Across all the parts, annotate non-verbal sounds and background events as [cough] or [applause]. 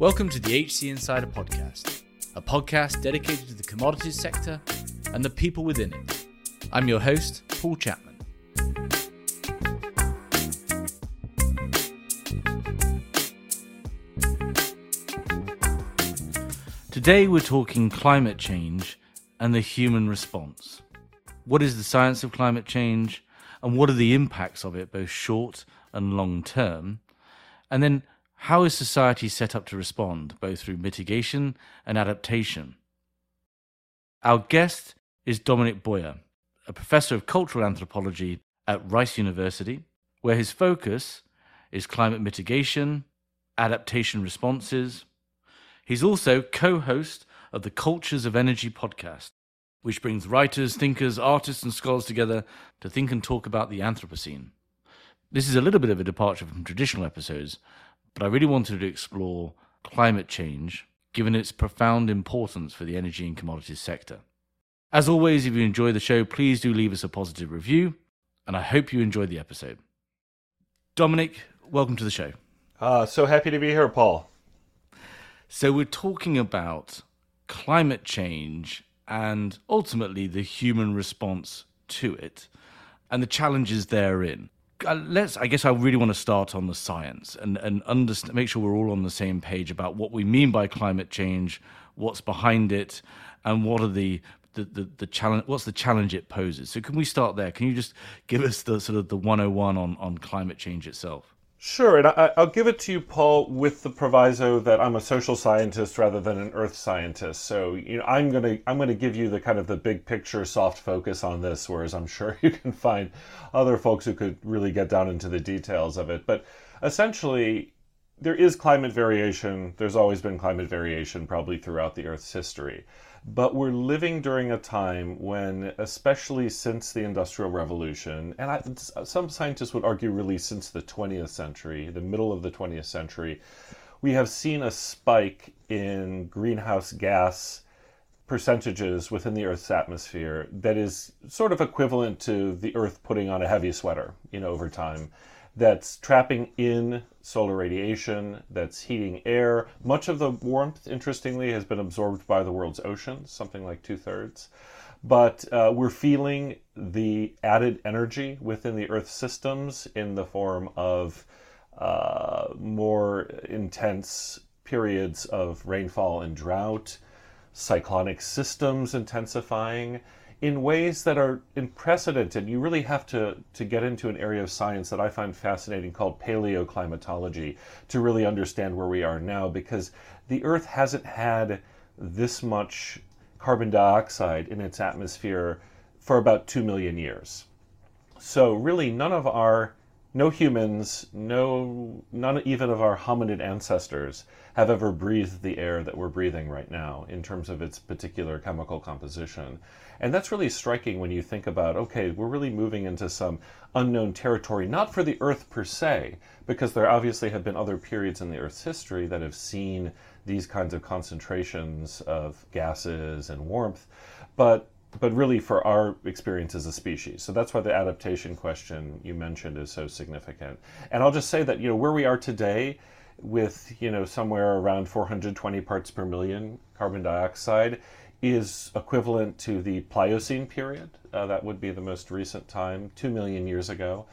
Welcome to the HC Insider Podcast, a podcast dedicated to the commodities sector and the people within it. I'm your host, Paul Chapman. Today we're talking climate change and the human response. What is the science of climate change and what are the impacts of it, both short and long term? And then how is society set up to respond, both through mitigation and adaptation? Our guest is Dominic Boyer, a professor of cultural anthropology at Rice University, where his focus is climate mitigation, adaptation responses. He's also co host of the Cultures of Energy podcast, which brings writers, thinkers, artists, and scholars together to think and talk about the Anthropocene. This is a little bit of a departure from traditional episodes, but I really wanted to explore climate change given its profound importance for the energy and commodities sector. As always, if you enjoy the show, please do leave us a positive review, and I hope you enjoyed the episode. Dominic, welcome to the show. Uh, so happy to be here, Paul. So, we're talking about climate change and ultimately the human response to it and the challenges therein uh, let's i guess i really want to start on the science and and understand make sure we're all on the same page about what we mean by climate change what's behind it and what are the the, the, the challenge what's the challenge it poses. So can we start there? Can you just give us the sort of the 101 on on climate change itself Sure, and I, will give it to you, Paul, with the proviso that I'm a social scientist rather than an earth scientist. So, you know, I'm gonna I'm gonna give you the kind of the big picture, soft focus on this, whereas I'm sure [laughs] you can find other folks who could really get down into the details of it. But essentially, there is climate variation. There's always been climate variation, probably throughout the Earth's history. But we're living during a time when, especially since the Industrial Revolution, and I, some scientists would argue really since the 20th century, the middle of the 20th century, we have seen a spike in greenhouse gas percentages within the Earth's atmosphere that is sort of equivalent to the Earth putting on a heavy sweater, you know, over time that's trapping in solar radiation, that's heating air. Much of the warmth, interestingly, has been absorbed by the world's oceans, something like two thirds. But uh, we're feeling the added energy within the Earth systems in the form of uh, more intense periods of rainfall and drought, cyclonic systems intensifying in ways that are unprecedented. You really have to, to get into an area of science that I find fascinating called paleoclimatology to really understand where we are now because the Earth hasn't had this much carbon dioxide in its atmosphere for about 2 million years. So, really, none of our no humans, no, none even of our hominid ancestors have ever breathed the air that we're breathing right now in terms of its particular chemical composition. And that's really striking when you think about okay, we're really moving into some unknown territory, not for the Earth per se, because there obviously have been other periods in the Earth's history that have seen these kinds of concentrations of gases and warmth, but but really for our experience as a species. So that's why the adaptation question you mentioned is so significant. And I'll just say that you know where we are today with you know somewhere around 420 parts per million carbon dioxide is equivalent to the Pliocene period. Uh, that would be the most recent time, 2 million years ago.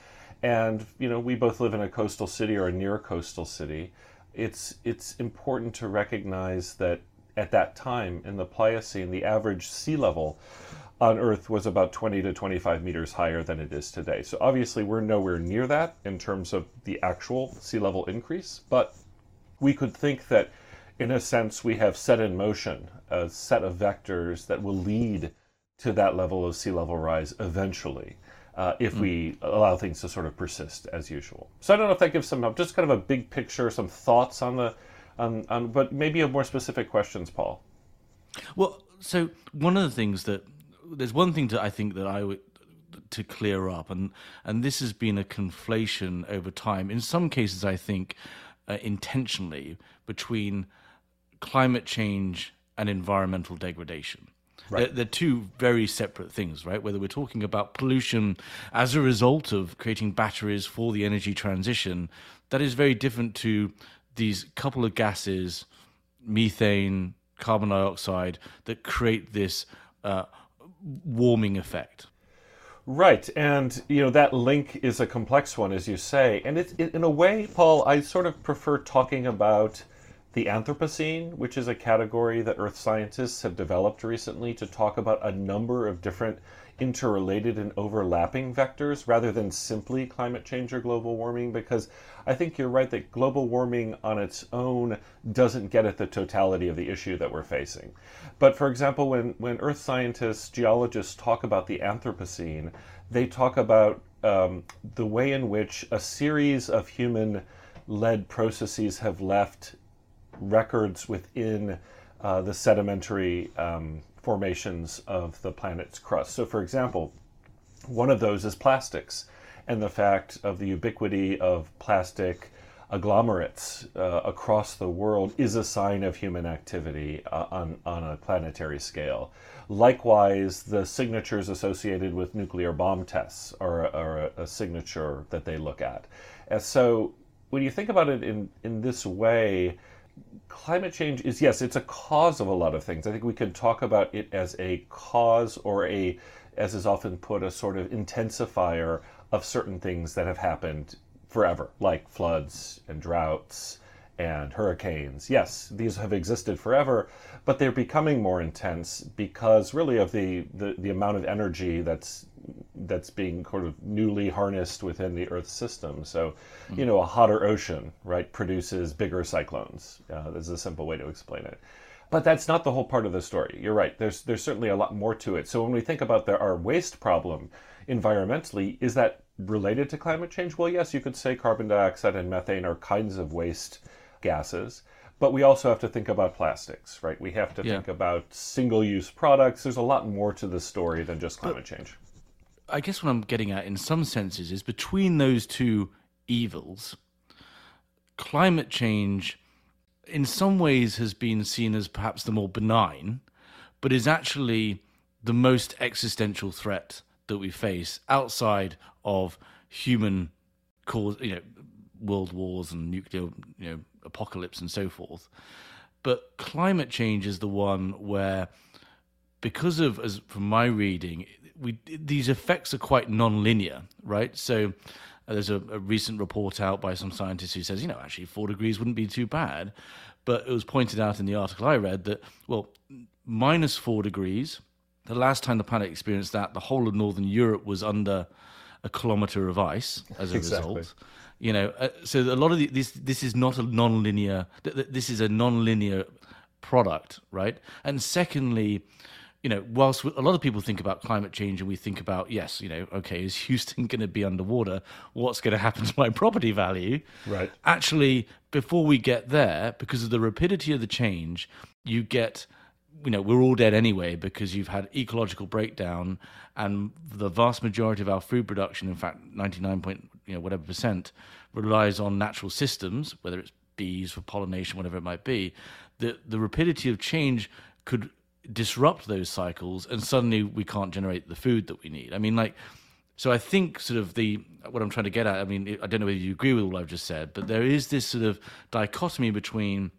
And you know, we both live in a coastal city or a near coastal city. It's it's important to recognize that at that time in the Pliocene, the average sea level on Earth was about 20 to 25 meters higher than it is today. So obviously, we're nowhere near that in terms of the actual sea level increase, but we could think that in a sense, we have set in motion a set of vectors that will lead to that level of sea level rise eventually. Uh, if mm. we allow things to sort of persist as usual. So I don't know if that gives some help, just kind of a big picture, some thoughts on the, on, on but maybe a more specific questions, Paul. Well, so one of the things that there's one thing that I think that I would to clear up, and and this has been a conflation over time. In some cases, I think uh, intentionally between climate change and environmental degradation. Right. They're, they're, two very separate things, right? Whether we're talking about pollution as a result of creating batteries for the energy transition, that is very different to these couple of gases methane, carbon dioxide that create this uh, warming effect. Right, and you know that link is a complex one, as you say, and it's in a way, Paul. I sort of prefer talking about the Anthropocene, which is a category that Earth scientists have developed recently to talk about a number of different interrelated and overlapping vectors rather than simply climate change or global warming because I think you're right that global warming on its own doesn't get at the totality of the issue that we're facing. But for example, when, when earth scientists, geologists talk about the Anthropocene, they talk about um, the way in which a series of human led processes have left records within uh, the sedimentary um, formations of the planet's crust. So, for example, one of those is plastics and the fact of the ubiquity of plastic agglomerates uh, across the world is a sign of human activity uh, on, on a planetary scale. Likewise, the signatures associated with nuclear bomb tests are, are a, a signature that they look at. And so, when you think about it in, in this way, climate change is yes, it's a cause of a lot of things. I think we can talk about it as a cause or a, as is often put, a sort of intensifier of certain things that have happened forever, like floods and droughts and hurricanes. Yes, these have existed forever, but they're becoming more intense because really of the, the, the amount of energy that's that's being sort of newly harnessed within the Earth's system. So, mm-hmm. you know, a hotter ocean, right, produces bigger cyclones. Uh, is a simple way to explain it. But that's not the whole part of the story. You're right. There's there's certainly a lot more to it. So when we think about the, our waste problem environmentally, is that related to climate change? Well, yes, you could say carbon dioxide and methane are kinds of waste gases. But we also have to think about plastics, right? We have to yeah. think about single use products. There's a lot more to the story than just climate but, change. I guess what I'm getting at, in some senses, is between those two evils, climate change, in some ways, has been seen as perhaps the more benign, but is actually the most existential threat that we face outside of human cause, you know, world wars and nuclear, you know, apocalypse and so forth. But climate change is the one where, because of, as from my reading, we these effects are quite non-linear, right? So uh, there's a, a, recent report out by some scientists who says, you know, actually four degrees wouldn't be too bad, but it was pointed out in the article I read that well, minus four degrees. The last time the planet experienced that, the whole of northern Europe was under a kilometer of ice as a exactly. result. You know, uh, so a lot of the, this this is not a non-linear. This is a non-linear product, right? And secondly, you know, whilst a lot of people think about climate change and we think about, yes, you know, okay, is Houston [laughs] going to be underwater? What's going to happen [laughs] to my property value? Right. Actually, before we get there, because of the rapidity of the change, you get, you know, we're all dead anyway because you've had ecological breakdown and the vast majority of our food production, in fact, 99 point, you know, whatever percent, relies on natural systems, whether it's bees for pollination, whatever it might be. The, the rapidity of change could disrupt those cycles and suddenly we can't generate the food that we need. I mean, like, so I think sort of the what I'm trying to get at. I mean, I don't know whether you agree with all I've just said, but there is this sort of dichotomy between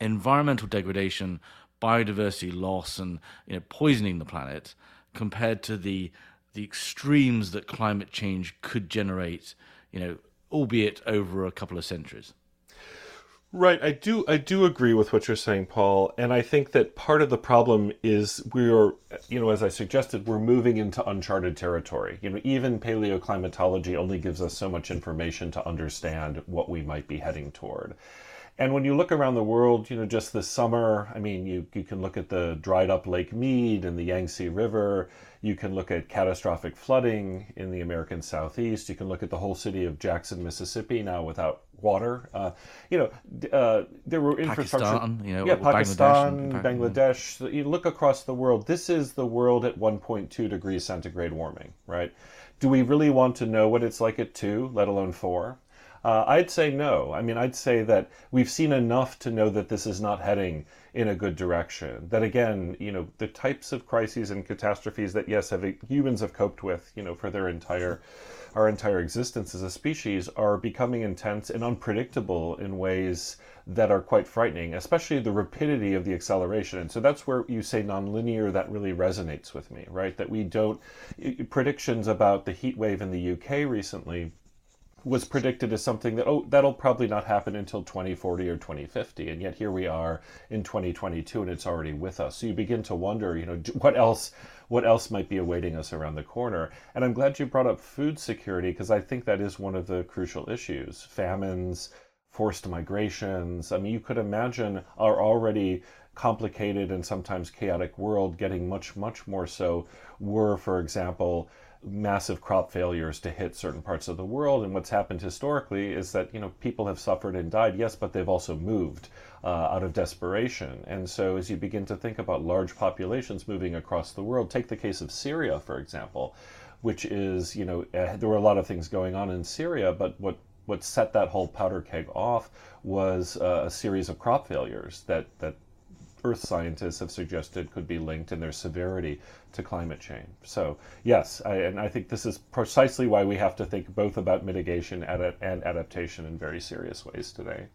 environmental degradation, biodiversity loss, and you know poisoning the planet, compared to the the extremes that climate change could generate. You know, albeit over a couple of centuries. Right, I do I do agree with what you're saying, Paul, and I think that part of the problem is we're you know, as I suggested, we're moving into uncharted territory. You know, even paleoclimatology only gives us so much information to understand what we might be heading toward. And when you look around the world, you know, just this summer, I mean, you, you can look at the dried up Lake Mead and the Yangtze River. You can look at catastrophic flooding in the American Southeast. You can look at the whole city of Jackson, Mississippi, now without water. Uh, you know, uh, there were infrastructure. Pakistan, you know, yeah, Pakistan, Bangladesh. Bangladesh. You look across the world. This is the world at 1.2 degrees centigrade warming, right? Do we really want to know what it's like at two, let alone four? Uh, I'd say no. I mean, I'd say that we've seen enough to know that this is not heading in a good direction. That again, you know, the types of crises and catastrophes that yes, have humans have coped with, you know, for their entire our entire existence as a species are becoming intense and unpredictable in ways that are quite frightening, especially the rapidity of the acceleration. And so that's where you say nonlinear, that really resonates with me, right? That we don't, predictions about the heat wave in the UK recently was predicted as something that oh that'll probably not happen until 2040 or 2050 and yet here we are in 2022 and it's already with us. So you begin to wonder you know [laughs] what else what else might be awaiting us around the corner? And i'm glad you brought up food security because i think that is one of the crucial issues. Famines forced migrations. I mean you could imagine our already complicated and sometimes chaotic world getting much much more so were for example massive crop failures to hit certain parts of the world. And what's happened historically is that you know people have suffered and died, yes, but they've also moved uh, out of desperation. And so as you begin to think about large populations moving across the world, take the case of Syria, for example, which is you know uh, there were a lot of things going on in Syria, but what what set that whole powder keg off was uh, a series of crop failures that that earth scientists have suggested could be linked in their severity to climate change. So, yes, I, and I think this is precisely why we have to think both about mitigation and adaptation in very serious ways today.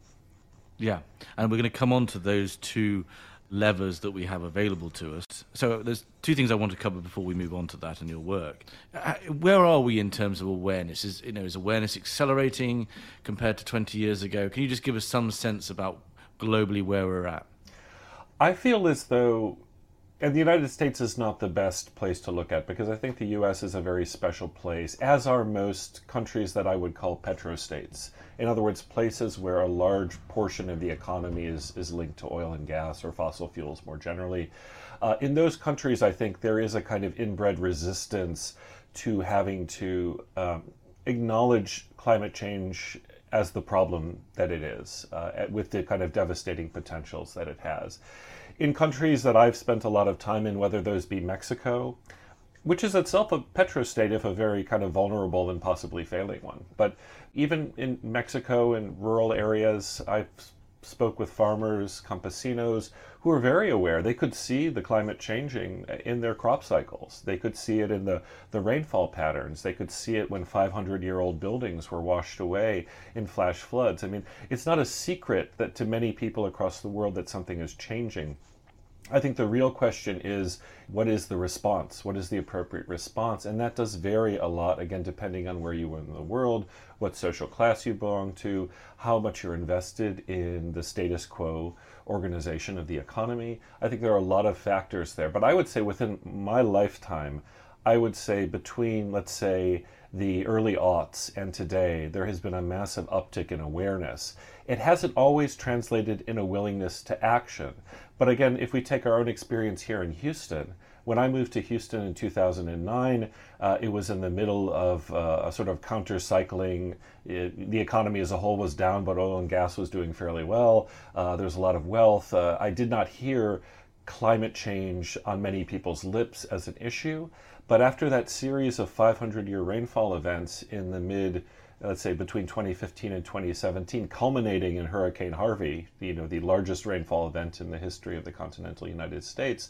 Yeah, and we're going to come on to those two levers that we have available to us. So there's two things I want to cover before we move on to that and your work. Uh, where are we in terms of awareness? Is you know is awareness accelerating compared to 20 years ago? Can you just give us some sense about globally where we're at? I feel as though, and the United States is not the best place to look at because I think the US is a very special place, as are most countries that I would call petrostates. In other words, places where a large portion of the economy is, is linked to oil and gas or fossil fuels more generally. Uh, in those countries, I think there is a kind of inbred resistance to having to um, acknowledge climate change as the problem that it is, uh, with the kind of devastating potentials that it has. In countries that I've spent a lot of time in, whether those be Mexico, which is itself a petrostate, if a very kind of vulnerable and possibly failing one. But even in Mexico, in rural areas, I've spoke with farmers, campesinos, who were very aware. They could see the climate changing in their crop cycles. They could see it in the, the rainfall patterns. They could see it when 500 year old buildings were washed away in flash floods. I mean, it's not a secret that to many people across the world that something is changing. I think the real question is what is the response? What is the appropriate response? And that does vary a lot, again, depending on where you are in the world, what social class you belong to, how much you're invested in the status quo organization of the economy. I think there are a lot of factors there. But I would say within my lifetime, I would say between, let's say, the early aughts and today, there has been a massive uptick in awareness. It hasn't always translated in a willingness to action. But again, if we take our own experience here in Houston, when I moved to Houston in 2009, uh, it was in the middle of uh, a sort of counter cycling. the economy as a whole was down, but oil and gas was doing fairly well. Uh, there was a lot of wealth. Uh, I did not hear climate change on many people's lips as an issue. But after that series of 500 year rainfall events in the mid let's say between 2015 and 2017, culminating in Hurricane Harvey, you know, the largest rainfall event in the history of the continental United States.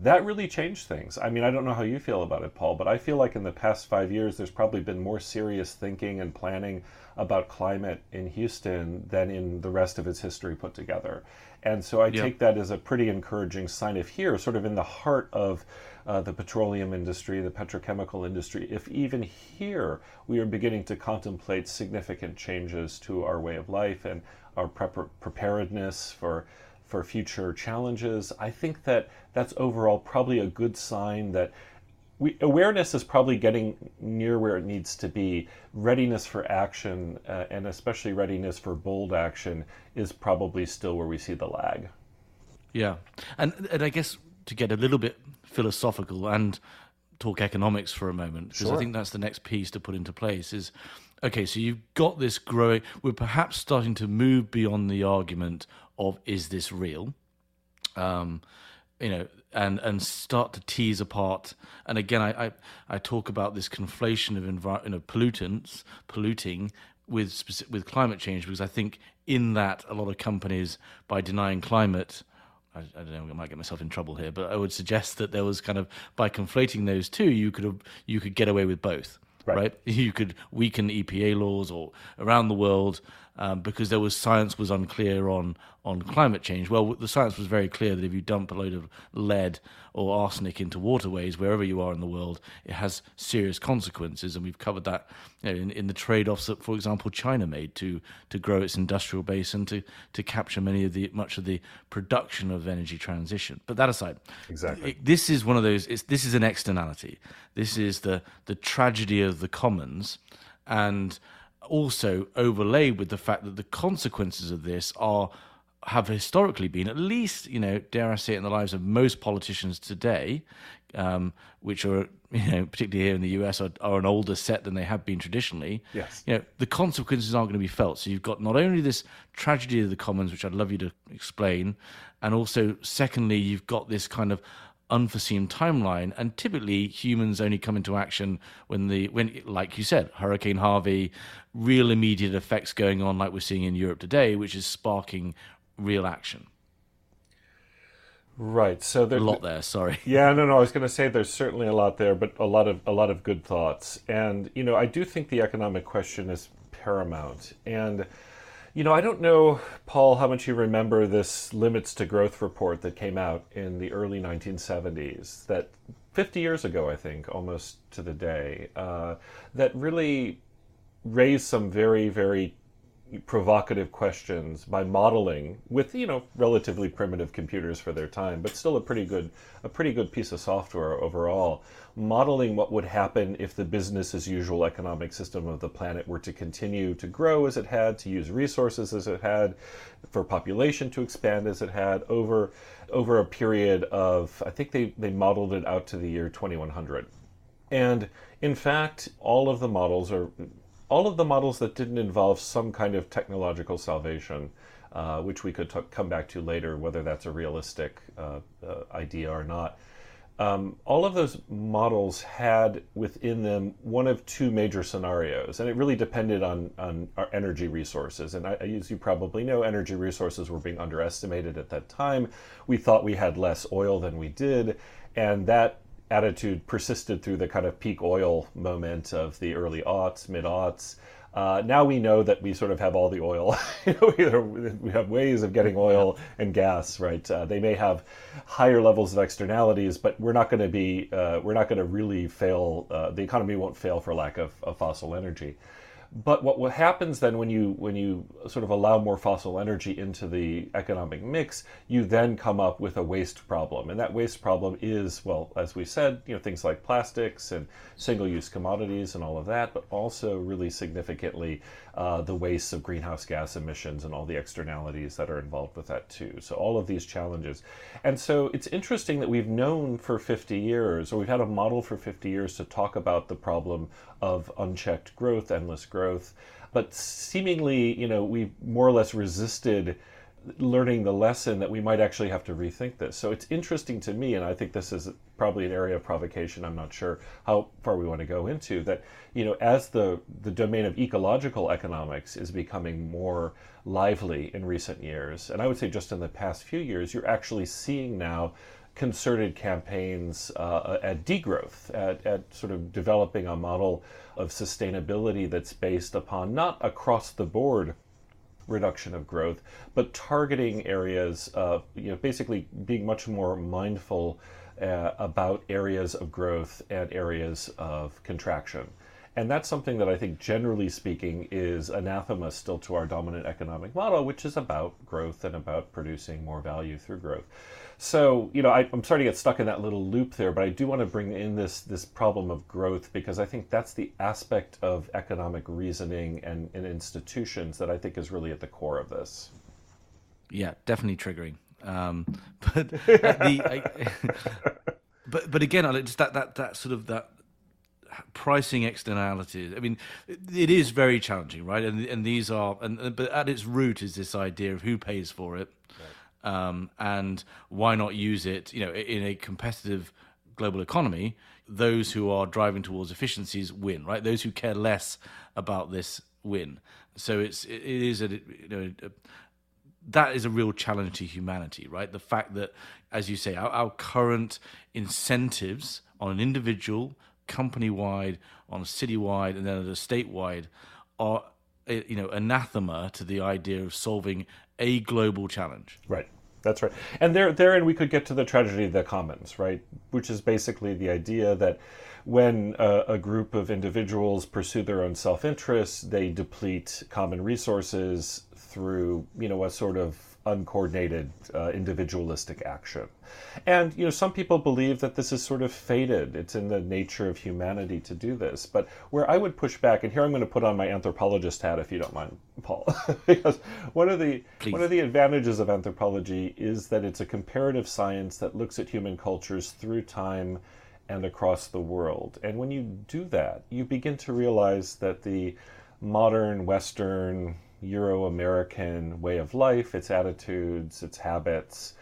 That really changed things. I mean, I don't know how you feel about it, Paul, but I feel like in the past five years, there's probably been more serious thinking and planning about climate in Houston than in the rest of its history put together. And so I take that as a pretty encouraging sign if here, sort of in the heart of uh, the petroleum industry, the petrochemical industry, if even here we are beginning to contemplate significant changes to our way of life and our preparedness for for future challenges, I think that that's overall probably a good sign that we, awareness is probably getting near where it needs to be. Readiness for action, uh, and especially readiness for bold action, is probably still where we see the lag. Yeah, and and I guess to get a little bit philosophical and talk economics for a moment because sure. I think that's the next piece to put into place is okay so you've got this growing we're perhaps starting to move beyond the argument of is this real um, you know and and start to tease apart and again I, I, I talk about this conflation of envi- you know, pollutants polluting with specific, with climate change because I think in that a lot of companies by denying climate I, I, don't know, I might get myself in trouble here, but I would suggest that there was kind of by conflating those two, you could have, you could get away with both. right? right? [laughs] You could weaken EPA laws or around the world um, because there was science was unclear on on climate change. Well, the science was very clear that if you dump a load of lead or arsenic into waterways wherever you are in the world, it has serious consequences, and we've covered that you know, in, in the trade-offs that, for example, China made to to grow its industrial base and to to capture many of the much of the production of energy transition. But that aside, exactly, it, this is one of those. this is an externality. This is the the tragedy of the commons, and also overlaid with the fact that the consequences of this are have historically been, at least, you know, dare I say it, in the lives of most politicians today, um, which are, you know, particularly here in the US, are, are, an older set than they have been traditionally. Yes. You know, the consequences aren't going to be felt. So you've got not only this tragedy of the commons, which I'd love you to explain, and also, secondly, you've got this kind of unforeseen timeline and typically humans only come into action when the when like you said hurricane harvey real immediate effects going on like we're seeing in europe today which is sparking real action. Right so there's a lot there sorry. [laughs] Yeah no no i was going to say there's certainly a lot there but a lot of a lot of good thoughts. And you know i do think the economic question is paramount. And you know, I don't know, Paul, how much you remember this limits to growth report that came out in the early 1970s, that 50 years ago, I think, almost to the day, uh, that really raised some very, very provocative questions by modeling with you know relatively primitive computers for their time but still a pretty good a pretty good piece of software overall modeling what would happen if the business as usual economic system of the planet were to continue to grow as it had to use resources as it had for population to expand as it had over over a period of I think they they modeled it out to the year 2100 and in fact all of the models are all of the models that didn't involve some kind of technological salvation, uh, which we could t- come back to later, whether that's a realistic uh, uh, idea or not. Um, all of those models had within them one of two major scenarios, and it really depended on, on our energy resources. And I, as you probably know, energy resources were being underestimated at that time. We thought we had less oil than we did, and that attitude persisted through the kind of peak oil moment of the early aughts, mid aughts. Uh, now we know that we sort of have all the oil. [laughs] we have ways of getting oil and gas, right? Uh, they may have higher levels of externalities, but we're not going to be, uh, we're not going to really fail. Uh, the economy won't fail for lack of, of fossil energy. But what, what happens then when you when you sort of allow more fossil energy into the economic mix, you then come up with a waste problem, and that waste problem is well, as we said, you know things like plastics and single-use commodities and all of that, but also really significantly uh, the wastes of greenhouse gas emissions and all the externalities that are involved with that too. So all of these challenges, and so it's interesting that we've known for 50 years, or we've had a model for 50 years to talk about the problem of unchecked growth, endless growth. But seemingly, you know, we more or less resisted learning the lesson that we might actually have to rethink this. So it's interesting to me, and I think this is probably an area of provocation. I'm not sure how far we want to go into that. You know, as the the domain of ecological economics is becoming more lively in recent years, and I would say just in the past few years, you're actually seeing now concerted campaigns uh, at degrowth, at, at sort of developing a model of sustainability that's based upon not across the board reduction of growth, but targeting areas, uh, you know, basically being much more mindful uh, about areas of growth and areas of contraction. And that's something that I think, generally speaking, is anathema still to our dominant economic model, which is about growth and about producing more value through growth. So, you know, I, am starting to get stuck in that little loop there, but I do want to bring in this this problem of growth because I think that's the aspect of economic reasoning and, and institutions that I think is really at the core of this. Yeah, definitely triggering. Um, [laughs] but the, I, [laughs] but but again, just that that that sort of that pricing externalities. I mean, it is very challenging, right? And and these are and but at its root is this idea of who pays for it. Right um, and why not use it? You know, in a competitive global economy, those who are driving towards efficiencies win, right? Those who care less about this win. So it's it is a you know. A, that is a real challenge to humanity, right? The fact that, as you say, our, our current incentives on an individual company wide, on a city wide, and then at a statewide are eh, you know anathema to the idea of solving a global challenge. Right. That's right. And there, therein we could get to the tragedy of the commons, right? Which is basically the idea that when a, a group of individuals pursue their own self-interest, they deplete common resources through, you know, a sort of uncoordinated uh, individualistic action. And you know, some people believe that this is sort of fated. It's in the nature of humanity to do this. But where I would push back, and here I'm going to put on my anthropologist hat, if you don't mind, Paul, [laughs] because one of the Please. one of the advantages of anthropology is that it's a comparative science that looks at human cultures through time and across the world. And when you do that, you begin to realize that the modern Western Euro American way of life, its attitudes, its habits,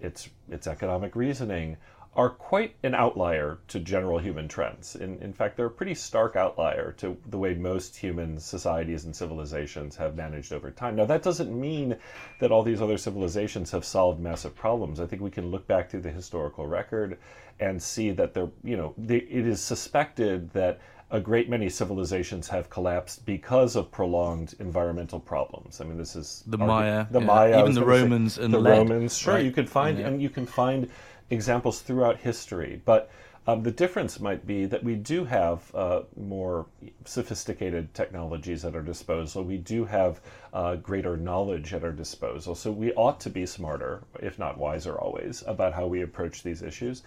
its, its economic reasoning are quite an outlier to general human trends. In, in fact, they're a pretty stark outlier to the way most human societies and civilizations have managed over time. Now, that doesn't mean that all these other civilizations have solved massive problems. I think we can look back through the historical record and see that there, you know, the, it is suspected that a great many civilizations have collapsed because of prolonged environmental problems. I mean, this is The argu- Maya, the yeah, Maya, even the gonna say, Romans and the lead, Romans. Sure, right? you could find Yeah. and you can find examples throughout history, but. Um, the difference might be that we do have uh, more sophisticated technologies at our disposal. We do have uh, greater knowledge at our disposal. So we ought to be smarter, if not wiser always, about how we approach these issues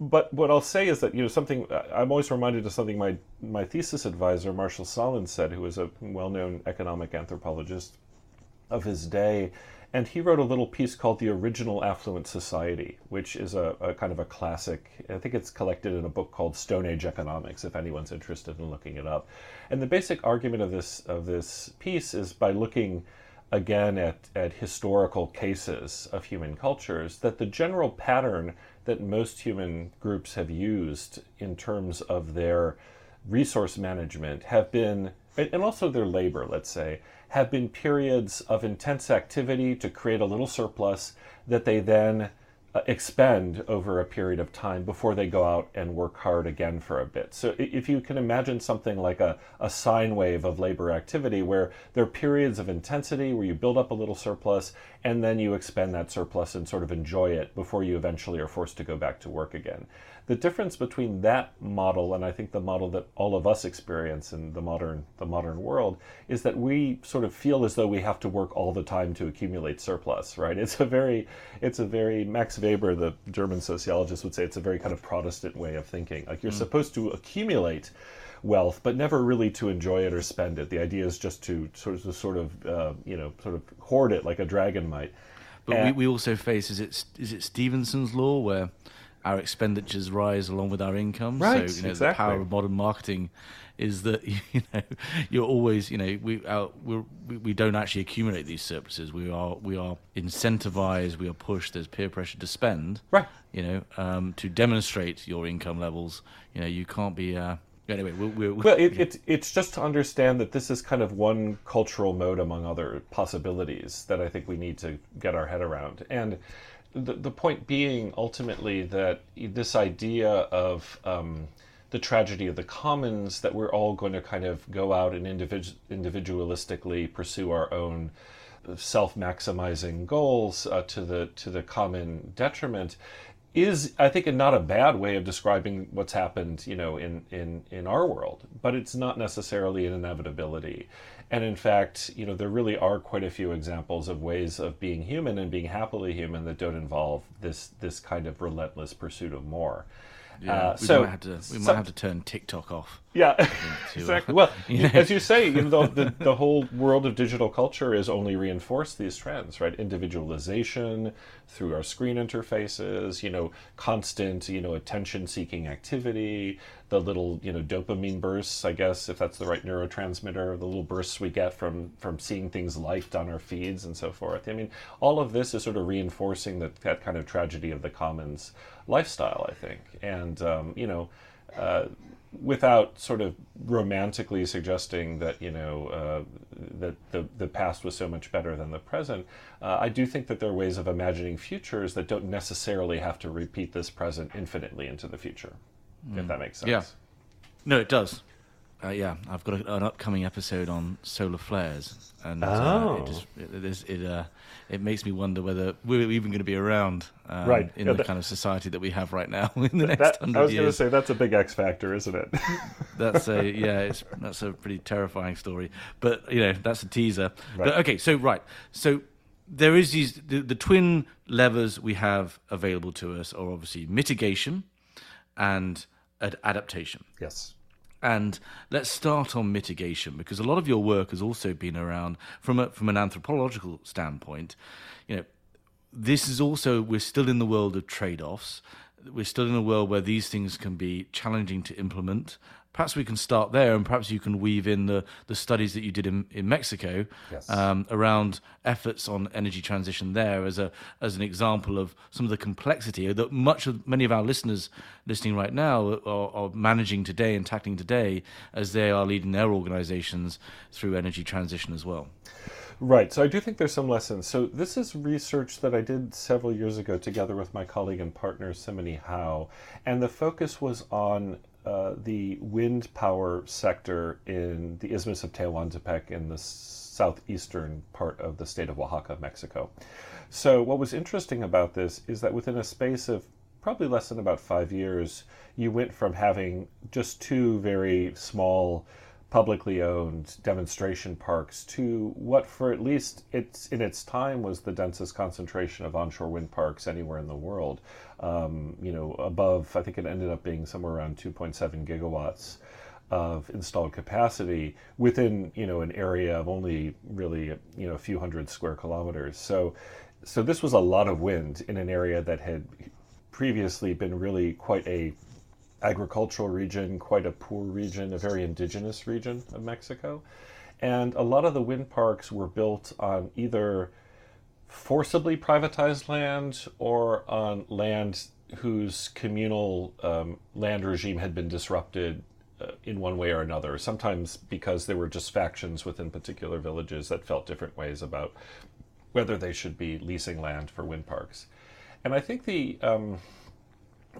but what I'll say is that you know something uh, I'm always reminded of something my my thesis advisor Marshall Sahlins said, who was a well-known economic anthropologist of his day, and he wrote a little piece called "The Original Affluent Society," which is a, a kind of a classic. I think it's collected in a book called Stone Age Economics, if anyone's interested in looking it up. And the basic argument of this of this piece is by looking again at, at historical cases of human cultures that the general pattern that most human groups have used in terms of their resource management have been and also their labor let's say have been periods of intense activity to create a little surplus that they then Uh, expend over a period of time before they go out and work hard again for a bit. So if you can imagine something like a, a sine wave of labor activity where there are periods of intensity where you build up a little surplus and then you expend that surplus and sort of enjoy it before you eventually are forced to go back to work again. The difference between that model and I think the model that all of us experience in the modern the modern world is that we sort of feel as though we have to work all the time to accumulate surplus, right? It's a very it's a very Max Weber, the German sociologist would say it's a very kind of Protestant way of thinking. Like you're supposed to accumulate wealth, but never really to enjoy it or spend it. The idea is just to sort of, to sort of uh, you know, sort of hoard it like a dragon might. But Uh, we, we also face is it is it Stevenson's law where our expenditures rise along with our income. Right, So you know exactly. the power of modern marketing is that [laughs] you know you're always you know we our, we we don't actually accumulate these surpluses. We are we are incentivized. We are pushed. There's peer pressure to spend. Right. You know um, to demonstrate your income levels. You know you can't be. Uh, anyway, we'll, we'll, Well, it, it, it's just to understand that this is kind of one cultural mode among other possibilities that I think we need to get our head around. And the, the point being ultimately that this idea of um, the tragedy of the commons, that we're all going to kind of go out and individu- individualistically pursue our own self maximizing goals uh, to the to the common detriment is I think not a bad way of describing what's happened, you know, in, in, in our world, but it's not necessarily an inevitability. And in fact, you know, there really are quite a few examples of ways of being human and being happily human that don't involve this this kind of relentless pursuit of more. yeah, Uh, we so might have to we so- might have to turn TikTok off. Yeah, to, [laughs] exactly. Well, [laughs] you know. as you say, you know, the, the, whole world of digital culture has only reinforced these trends, right? Individualization through our screen interfaces, you know, constant, you know, attention-seeking activity, the little, you know, dopamine bursts, I guess, if that's the right neurotransmitter, the little bursts we get from from seeing things liked on our feeds and so forth. I mean, all of this is sort of reinforcing that that kind of tragedy of the commons lifestyle, I think, and um, you know. Uh, without sort of romantically suggesting that you know uh, that the the past was so much better than the present, uh, I do think that there are ways of imagining futures that don't necessarily have to repeat this present infinitely into the future. If that makes sense. Yeah. No, it does. Uh, yeah, I've got a, an upcoming episode on solar flares, and uh, Oh. it just it it, it, uh, it makes me wonder whether we're even going to be around um, Right. in Yeah, the that- kind of society that we have right now [laughs] in the next That, I hundred was going to years. say that's a big X factor, isn't it? [laughs] That's a yeah, it's that's a pretty terrifying story. But you know, that's a teaser. Right. But okay, so right, so there is these the, the twin levers we have available to us are obviously mitigation and ad- adaptation. yes. And let's start on mitigation because a lot of your work has also been around from a, from an anthropological standpoint. You know, this is also we're still in the world of trade-offs. We're still in a world where these things can be challenging to implement. Perhaps we can start there, and perhaps you can weave in the, the studies that you did in, in Mexico Yes. um, around efforts on energy transition there as a as an example of some of the complexity that much of many of our listeners listening right now are, are managing today and tackling today as they are leading their organizations through energy transition as well. Right. So I do think there's some lessons. So this is research that I did several years ago together with my colleague and partner Cymene Howe, and the focus was on uh, the wind power sector in the Isthmus of Tehuantepec in the southeastern part of the state of Oaxaca, Mexico. So what was interesting about this is that within a space of probably less than about five years, you went from having just two very small publicly owned demonstration parks to what for at least it's in its time was the densest concentration of onshore wind parks anywhere in the world. Um, you know above i think it ended up being somewhere around 2.7 gigawatts of installed capacity within you know an area of only really you know a few hundred square kilometers. So so this was a lot of wind in an area that had previously been really quite a agricultural region, quite a poor region, a very indigenous region of Mexico. And a lot of the wind parks were built on either forcibly privatized land or on land whose communal um, land regime had been disrupted uh, in one way or another. Sometimes because there were just factions within particular villages that felt different ways about whether they should be leasing land for wind parks. And I think the um,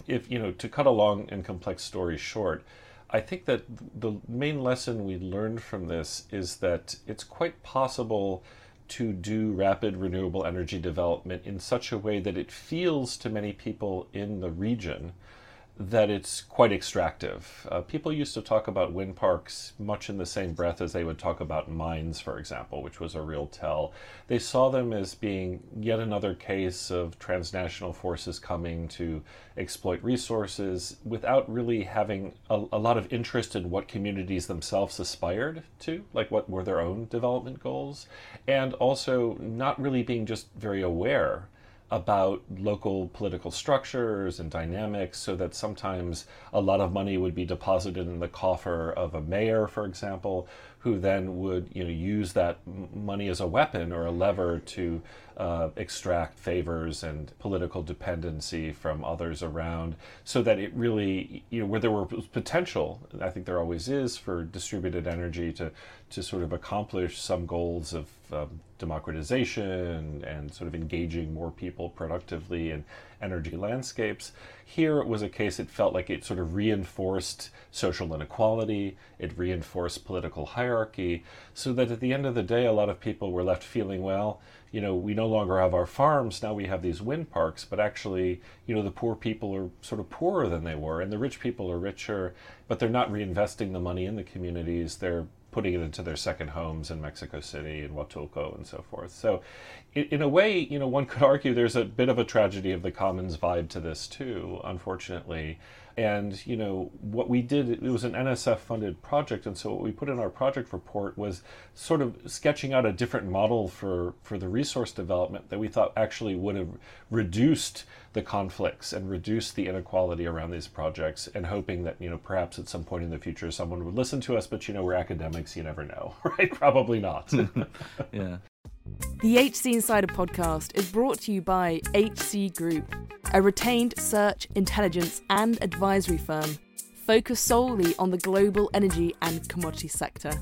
if you know to cut a long and complex story short i think that the main lesson we learned from this is that it's quite possible to do rapid renewable energy development in such a way that it feels to many people in the region that it's quite extractive. Uh, people used to talk about wind parks much in the same breath as they would talk about mines, for example, which was a real tell. They saw them as being yet another case of transnational forces coming to exploit resources without really having a, a lot of interest in what communities themselves aspired to, like what were their own development goals, and also not really being just very aware about local political structures and dynamics so that sometimes a lot of money would be deposited in the coffer of a mayor for example who then would you know use that money as a weapon or a lever to uh, extract favors and political dependency from others around so that it really you know where there was potential i think there always is for distributed energy to to sort of accomplish some goals of um, democratization and sort of engaging more people productively in energy landscapes. Here it was a case it felt like it sort of reinforced social inequality, it reinforced political hierarchy, so that at the end of the day, a lot of people were left feeling, well, you know, we no longer have our farms, now we have these wind parks, but actually, you know, the poor people are sort of poorer than they were, and the rich people are richer, but they're not reinvesting the money in the communities. They're putting it into their second homes in Mexico City and Huatulco and so forth. So, in, in a way, you know, one could argue there's a bit of a tragedy of the commons vibe to this too, unfortunately. And you know what we did, it was an NSF funded project, and so what we put in our project report was sort of sketching out a different model for for the resource development that we thought actually would have reduced the conflicts and reduce the inequality around these projects, and hoping that you know perhaps at some point in the future someone would listen to us. But you know we're academics, you never know, [laughs] right? Probably not. [laughs] Yeah. The HC Insider podcast is brought to you by HC Group, a retained search, intelligence, and advisory firm focused solely on the global energy and commodity sector.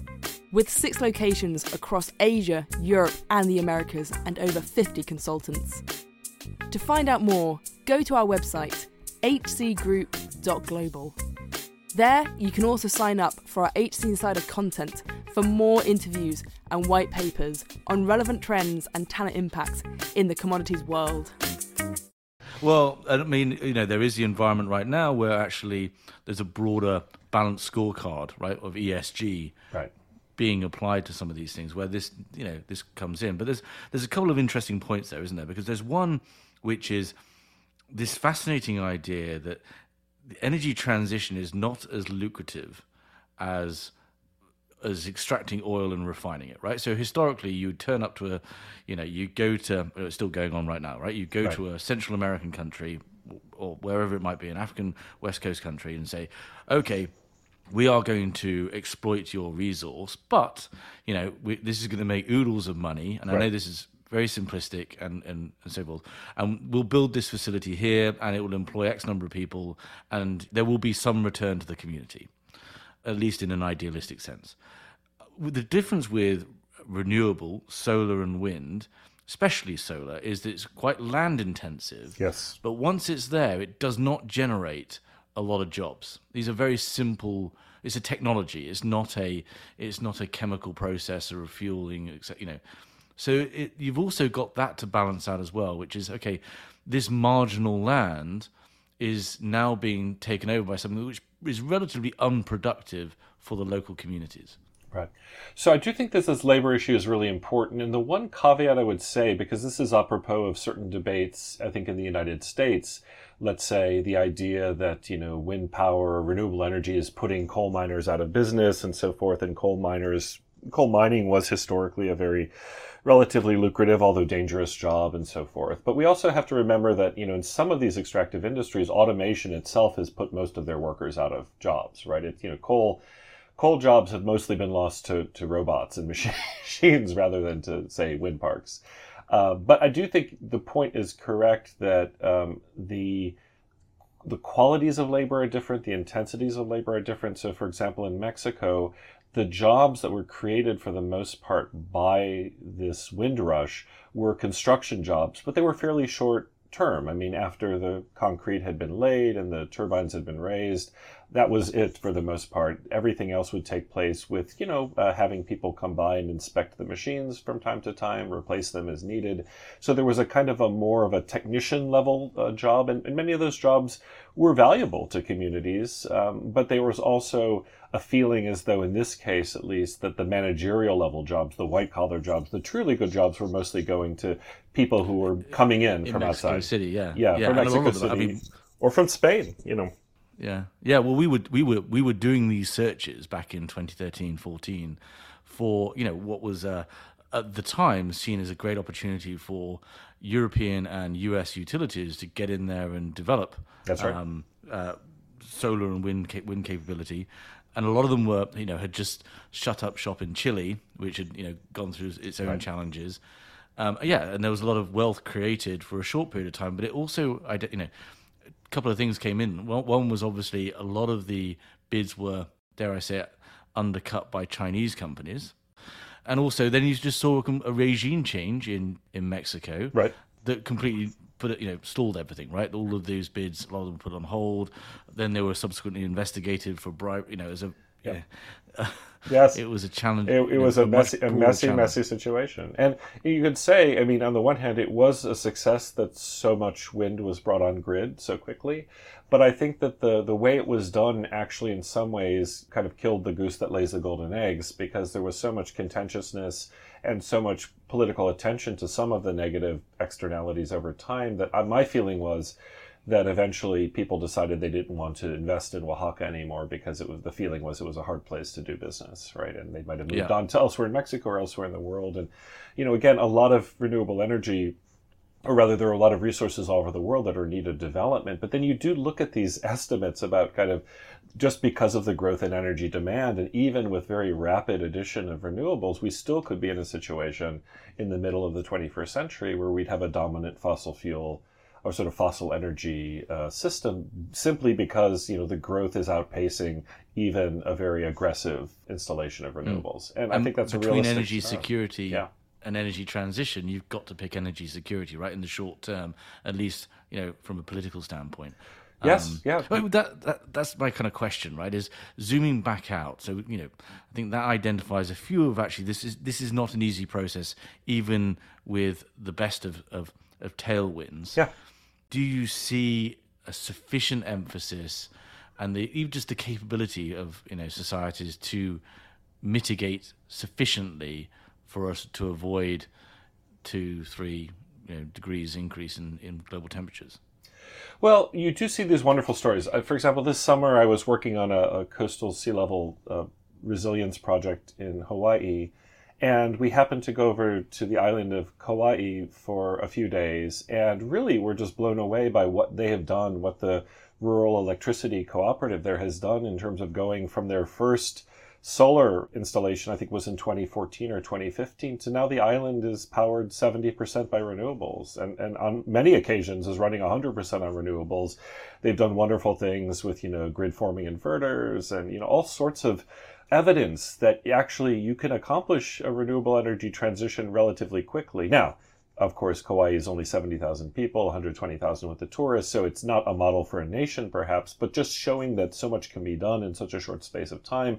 With six locations across Asia, Europe, and the Americas, and over 50 consultants. To find out more, go to our website, hcgroup.global. There, you can also sign up for our HC Insider content for more interviews and white papers on relevant trends and talent impacts in the commodities world. Well, I mean, you know, there is the environment right now where actually there's a broader balanced scorecard, right, of ESG Right. Being applied to some of these things where this, you know, this comes in. But there's there's a couple of interesting points there, isn't there? Because there's one which is this fascinating idea that the energy transition is not as lucrative as as extracting oil and refining it, right? So historically, you turn up to a, you know, you go to, it's still going on right now, right? You go to a Central American country or wherever it might be, an African West Coast country, and say, okay, we are going to exploit your resource, but you know, we, this is going to make oodles of money, and I know this is very simplistic and, and, and so forth. And we'll build this facility here, and it will employ X number of people, and there will be some return to the community at least in an idealistic sense. The difference with renewable, solar and wind, especially solar, is that it's quite land intensive. Yes. But once it's there, it does not generate a lot of jobs. These are very simple. It's a technology. It's not a. It's not a chemical process or refueling. etc. You know, so it, you've also got that to balance out as well, which is okay. This marginal land is now being taken over by something which is relatively unproductive for the local communities. Right. So I do think that this labor issue is really important. And the one caveat I would say, because this is apropos of certain debates, I think in the United States, let's say the idea that, you know, wind power or renewable energy is putting coal miners out of business and so forth, and coal miners, coal mining was historically a very relatively lucrative, although dangerous job and so forth. But we also have to remember that, you know, in some of these extractive industries, automation itself has put most of their workers out of jobs, right? It, you know, coal, coal jobs have mostly been lost to, to robots and [laughs] machines rather than to, say, wind parks. Uh, but I do think the point is correct that um, the the qualities of labor are different, the intensities of labor are different. So, for example, in Mexico, the jobs that were created for the most part by this wind rush were construction jobs, but they were fairly short term. I mean, after the concrete had been laid and the turbines had been raised, that was it for the most part. Everything else would take place with, you know, uh, having people come by and inspect the machines from time to time, replace them as needed. So there was a kind of a more of a technician level uh, job, and, and many of those jobs were valuable to communities, um, but there was also a feeling as though, in this case at least, that the managerial level jobs, the white collar jobs, the truly good jobs were mostly going to people who were coming in, In from Mexico outside. City, yeah, Yeah, from a lot Mexico them- City. I mean, or from Spain, you know. Yeah, yeah. Well, we were we were we were doing these searches back in 2013, 14 for you know what was uh, at the time seen as a great opportunity for European and US utilities to get in there and develop. That's right. Um, uh, solar and wind ca- wind capability, and a lot of them were you know had just shut up shop in Chile, which had you know gone through its own challenges. Um, yeah, and there was a lot of wealth created for a short period of time, but it also, you know, couple of things came in. One, one was obviously a lot of the bids were, dare I say it, undercut by Chinese companies, and also then you just saw a, regime change in in Mexico, Right. That completely put it, you know, stalled everything, right? All of these bids, a lot of them put on hold. Then they were subsequently investigated for bribe, you know, as a yeah. [laughs] Yes. it was a challenge. It, it know, was a messy, a messy, challenge. messy situation. And you could say, I mean, on the one hand, it was a success that so much wind was brought on grid so quickly. But I think that the, the way it was done actually, in some ways, kind of killed the goose that lays the golden eggs because there was so much contentiousness and so much political attention to some of the negative externalities over time that uh, my feeling was that eventually people decided they didn't want to invest in Oaxaca anymore because it was the feeling was it was a hard place to do business, right? And they might have moved Yeah. on to elsewhere in Mexico or elsewhere in the world. And you know, again, a lot of renewable energy, or rather, there are a lot of resources all over the world that are in need of development. But then you do look at these estimates about kind of just because of the growth in energy demand, and even with very rapid addition of renewables, we still could be in a situation in the middle of the 21st century where we'd have a dominant fossil fuel or sort of fossil energy uh, system simply because you know the growth is outpacing even a very aggressive installation of renewables and i And think that's a between energy security Yeah. and energy transition. You've got to pick energy security, right, in the short term, at least you know from a political standpoint. Yes, Um, yeah. that, that that's my kind of question, right? Is zooming back out. So you know, I think that identifies a few of actually this is this is not an easy process, even with the best of of, of tailwinds. Yeah. Do you see a sufficient emphasis and the even just the capability of you know societies to mitigate sufficiently for us to avoid two, three you know, degrees increase in, in global temperatures? Well, you do see these wonderful stories. Uh, for example, this summer I was working on a, a coastal sea level uh, resilience project in Hawaii, and we happened to go over to the island of Kauai for a few days, and really were just blown away by what they have done, what the rural electricity cooperative there has done in terms of going from their first solar installation, I think was in 2014 or 2015, to now the island is powered 70% by renewables and, and on many occasions is running 100% on renewables. They've done wonderful things with, you know, grid forming inverters and, you know, all sorts of evidence that actually you can accomplish a renewable energy transition relatively quickly. Now, of course, Kauai is only 70,000 people, 120,000 with the tourists, so it's not a model for a nation, perhaps, but just showing that so much can be done in such a short space of time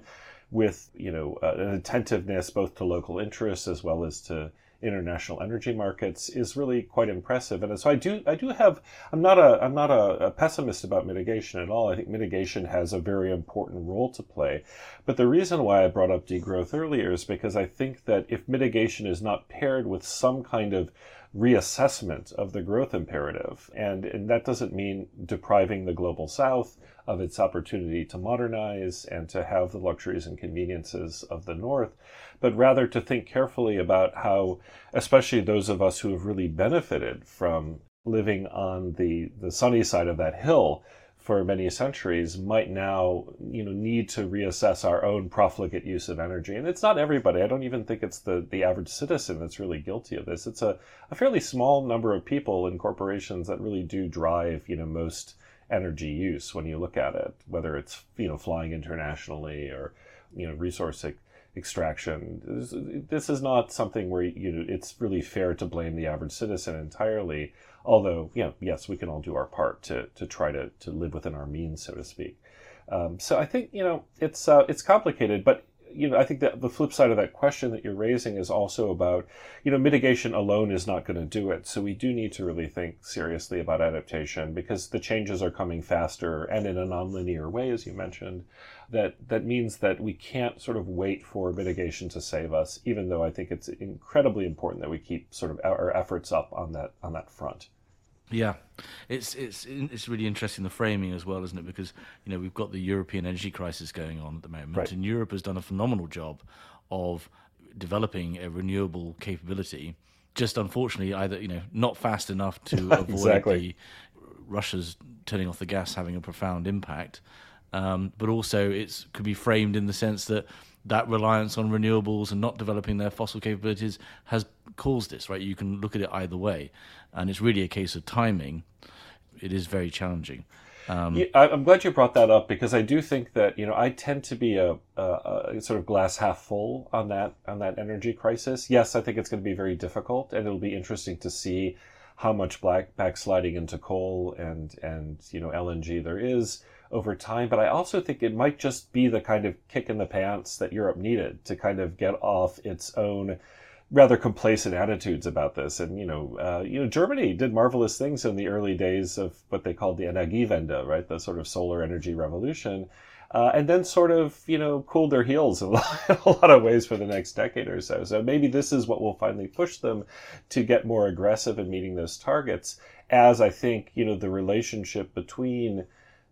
with, you know, uh, an attentiveness both to local interests as well as to international energy markets is really quite impressive. And so I do, I do have, I'm not a, I'm not a, a pessimist about mitigation at all. I think mitigation has a very important role to play. But the reason why I brought up degrowth earlier is because I think that if mitigation is not paired with some kind of reassessment of the growth imperative, and, and that doesn't mean depriving the global south of its opportunity to modernize and to have the luxuries and conveniences of the north, but rather to think carefully about how, especially those of us who have really benefited from living on the, the sunny side of that hill for many centuries might now you know need to reassess our own profligate use of energy. And it's not everybody. I don't even think it's the, the average citizen that's really guilty of this. It's a, a fairly small number of people and corporations that really do drive you know most energy use when you look at it whether it's you know flying internationally or you know resource extraction. This, this is not something where you know it's really fair to blame the average citizen entirely although you know, yes we can all do our part to to try to to live within our means so to speak. Um, so i think you know it's uh, it's complicated but you know i think that the flip side of that question that you're raising is also about you know mitigation alone is not going to do it. So we do need to really think seriously about adaptation because the changes are coming faster and in a nonlinear way as you mentioned that that means that we can't sort of wait for mitigation to save us even though i think it's incredibly important that we keep sort of our efforts up on that on that front yeah, it's it's it's really interesting the framing as well, isn't it? Because you know we've got the European energy crisis going on at the moment, right. and Europe has done a phenomenal job of developing a renewable capability. Just unfortunately, either you know not fast enough to [laughs] avoid exactly. the Russia's turning off the gas having a profound impact, um, but also it could be framed in the sense that that reliance on renewables and not developing their fossil capabilities has caused this, right? You can look at it either way, and it's really a case of timing. It is very challenging. Um, yeah, I'm glad you brought that up because I do think that you know I tend to be a, a, a, sort of glass half full on that on that energy crisis. Yes, I think it's going to be very difficult, and it'll be interesting to see how much black backsliding into coal and and you know LNG there is over time. But I also think it might just be the kind of kick in the pants that Europe needed to kind of get off its own rather complacent attitudes about this. And you know, uh, you know, Germany did marvelous things in the early days of what they called the Energiewende, right, the sort of solar energy revolution. Uh, and then sort of, you know, cooled their heels [laughs] in a lot of ways for the next decade or so. So maybe this is what will finally push them to get more aggressive in meeting those targets. As I think, you know, the relationship between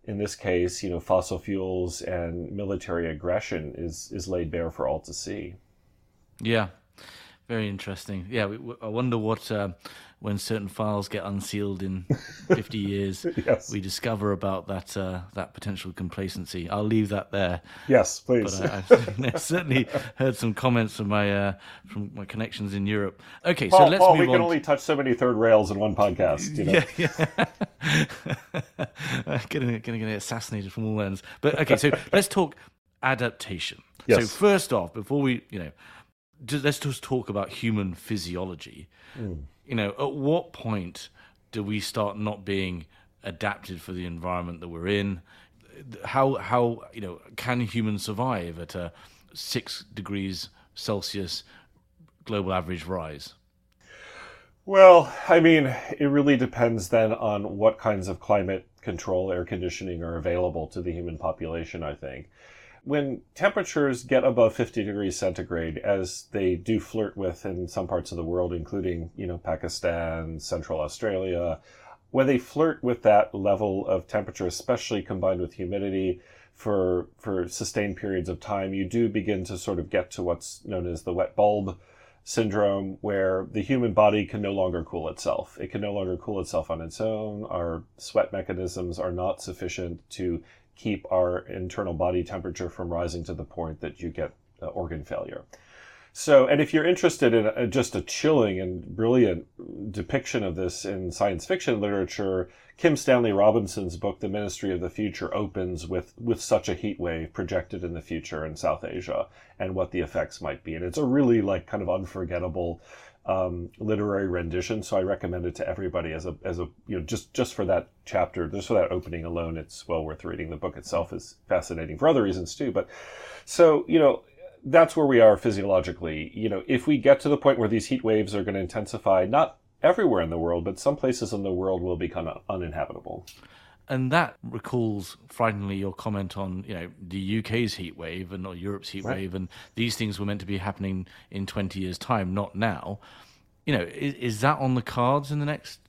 in this case, you know, fossil fuels and military aggression is is laid bare for all to see. Yeah, very interesting. Yeah, we, I wonder what uh, when certain files get unsealed in [laughs] fifty years, yes. we discover about that uh, that potential complacency. I'll leave that there. Yes, please. But I, have [laughs] certainly heard some comments from my uh, from my connections in Europe. Okay, Paul, so let's Paul, move we on. can only touch so many third rails in one podcast. You know? [laughs] Yeah, yeah. getting, getting, getting assassinated from all ends. But okay, so let's talk adaptation. Yes. So first off, before we, you know, just, let's just talk about human physiology. Mm. You know, at what point do we start not being adapted for the environment that we're in. How how you know can humans survive at a six degrees Celsius global average rise? Well, I mean, it really depends then on what kinds of climate control, air conditioning are available to the human population, I think. When temperatures get above 50 degrees centigrade, as they do flirt with in some parts of the world, including, you know, Pakistan, Central Australia, when they flirt with that level of temperature, especially combined with humidity, for for sustained periods of time, you do begin to sort of get to what's known as the wet bulb syndrome where the human body can no longer cool itself. It can no longer cool itself on its own. Our sweat mechanisms are not sufficient to keep our internal body temperature from rising to the point that you get uh, organ failure. So, and if you're interested in a, just a chilling and brilliant depiction of this in science fiction literature, Kim Stanley Robinson's book, The Ministry of the Future, opens with, with such a heat wave projected in the future in South Asia and what the effects might be. And it's a really like kind of unforgettable um, literary rendition. So I recommend it to everybody as a, as a, you know, just, just for that chapter, just for that opening alone, it's well worth reading. The book itself is fascinating for other reasons too. But so, you know, that's where we are physiologically. You know, if we get to the point where these heat waves are going to intensify, not everywhere in the world, but some places in the world will become uninhabitable. And that recalls frighteningly your comment on you know the UK's heat wave and or Europe's heat right. wave, and these things were meant to be happening in twenty years' time, not now. You know, is, is that on the cards in the next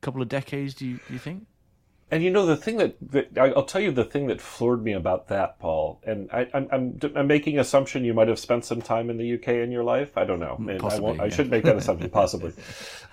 couple of decades? Do you do you think? And you know the thing that, that, I'll tell you the thing that floored me about that, Paul. And I, am I'm, I'm making assumption you might have spent some time in the UK in your life. I don't know. Possibly, I, won't, yeah. I should make that assumption, [laughs] possibly.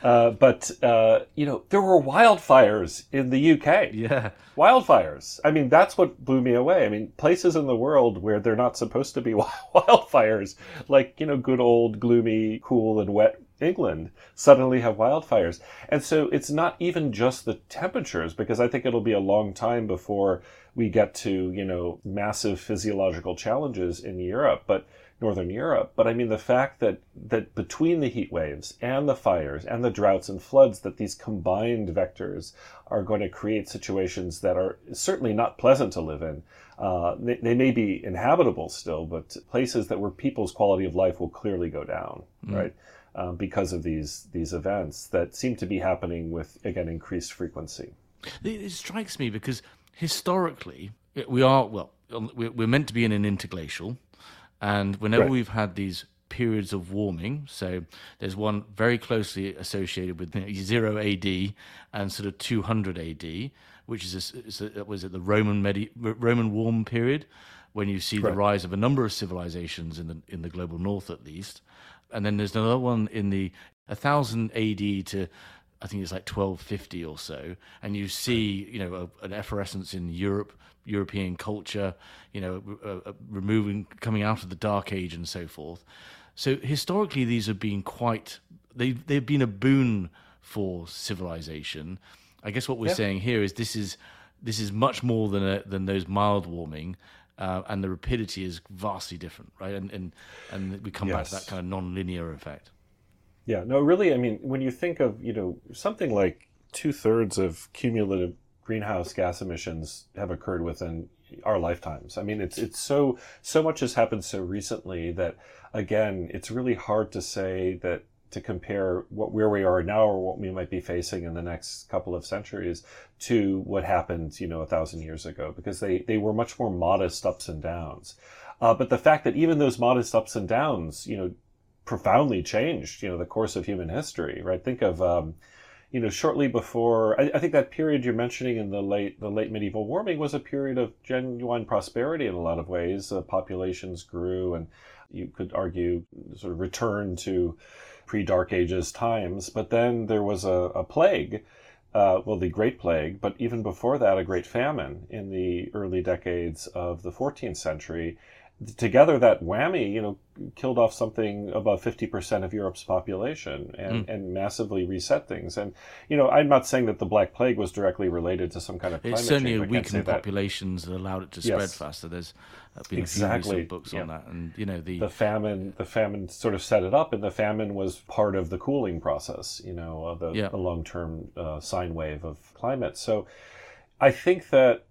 Uh, but uh, you know there were wildfires in the UK. Yeah, wildfires. I mean that's what blew me away. I mean places in the world where they're not supposed to be [laughs] wildfires, like you know good old gloomy, cool and wet England suddenly have wildfires. And so it's not even just the temperatures, because I think it'll be a long time before we get to, you know, massive physiological challenges in Europe, but Northern Europe. But I mean, the fact that, that between the heat waves and the fires and the droughts and floods, that these combined vectors are going to create situations that are certainly not pleasant to live in. Uh, they, they, may be inhabitable still, but places that where people's quality of life will clearly go down, mm. right? Um, because of these these events that seem to be happening with again increased frequency. It strikes me because historically we are well we're meant to be in an interglacial, and whenever right. we've had these periods of warming. So there's one very closely associated with zero AD and sort of 200 AD, which is a, was it the Roman Medi- Roman warm period when you see right. the rise of a number of civilizations in the in the global north at least and then there's another one in the 1000 AD to I think it's like 1250 or so, and you see, you know, a, an effervescence in Europe, European culture, you know, uh, uh, removing, coming out of the Dark Age and so forth. So historically, these have been quite, they they've been a boon for civilization. I guess what we're yeah. saying here is this is this is much more than a, than those mild warming, uh, and the rapidity is vastly different, right? And and and we come yes. back to that kind of non-linear effect. Yeah, no, really. I mean, when you think of you know something like two thirds of cumulative greenhouse gas emissions have occurred within our lifetimes. I mean, it's it's so so much has happened so recently that again, it's really hard to say that to compare what where we are now or what we might be facing in the next couple of centuries to what happened, you know, a thousand years ago, because they, they were much more modest ups and downs. Uh, but the fact that even those modest ups and downs, you know, profoundly changed, you know, the course of human history, right? Think of, um, you know, shortly before, I, I, think that period you're mentioning in the late, the late medieval warming was a period of genuine prosperity in a lot of ways. Uh, populations grew and you could argue sort of return to, pre-Dark Ages times. But then there was a, a plague, uh, well, the Great Plague, but even before that, a great famine in the early decades of the 14th century. Together that whammy, you know, killed off something above 50% of Europe's population and, mm. and massively reset things. And, you know, I'm not saying that the Black Plague was directly related to some kind of climate It's certainly change. a weakened populations that. that allowed it to spread yes. faster. There's been exactly. books yeah. on that. And, you know, the... The famine, the famine sort of set it up and the famine was part of the cooling process, you know, of the, yeah. the long-term uh, sine wave of climate. So I think that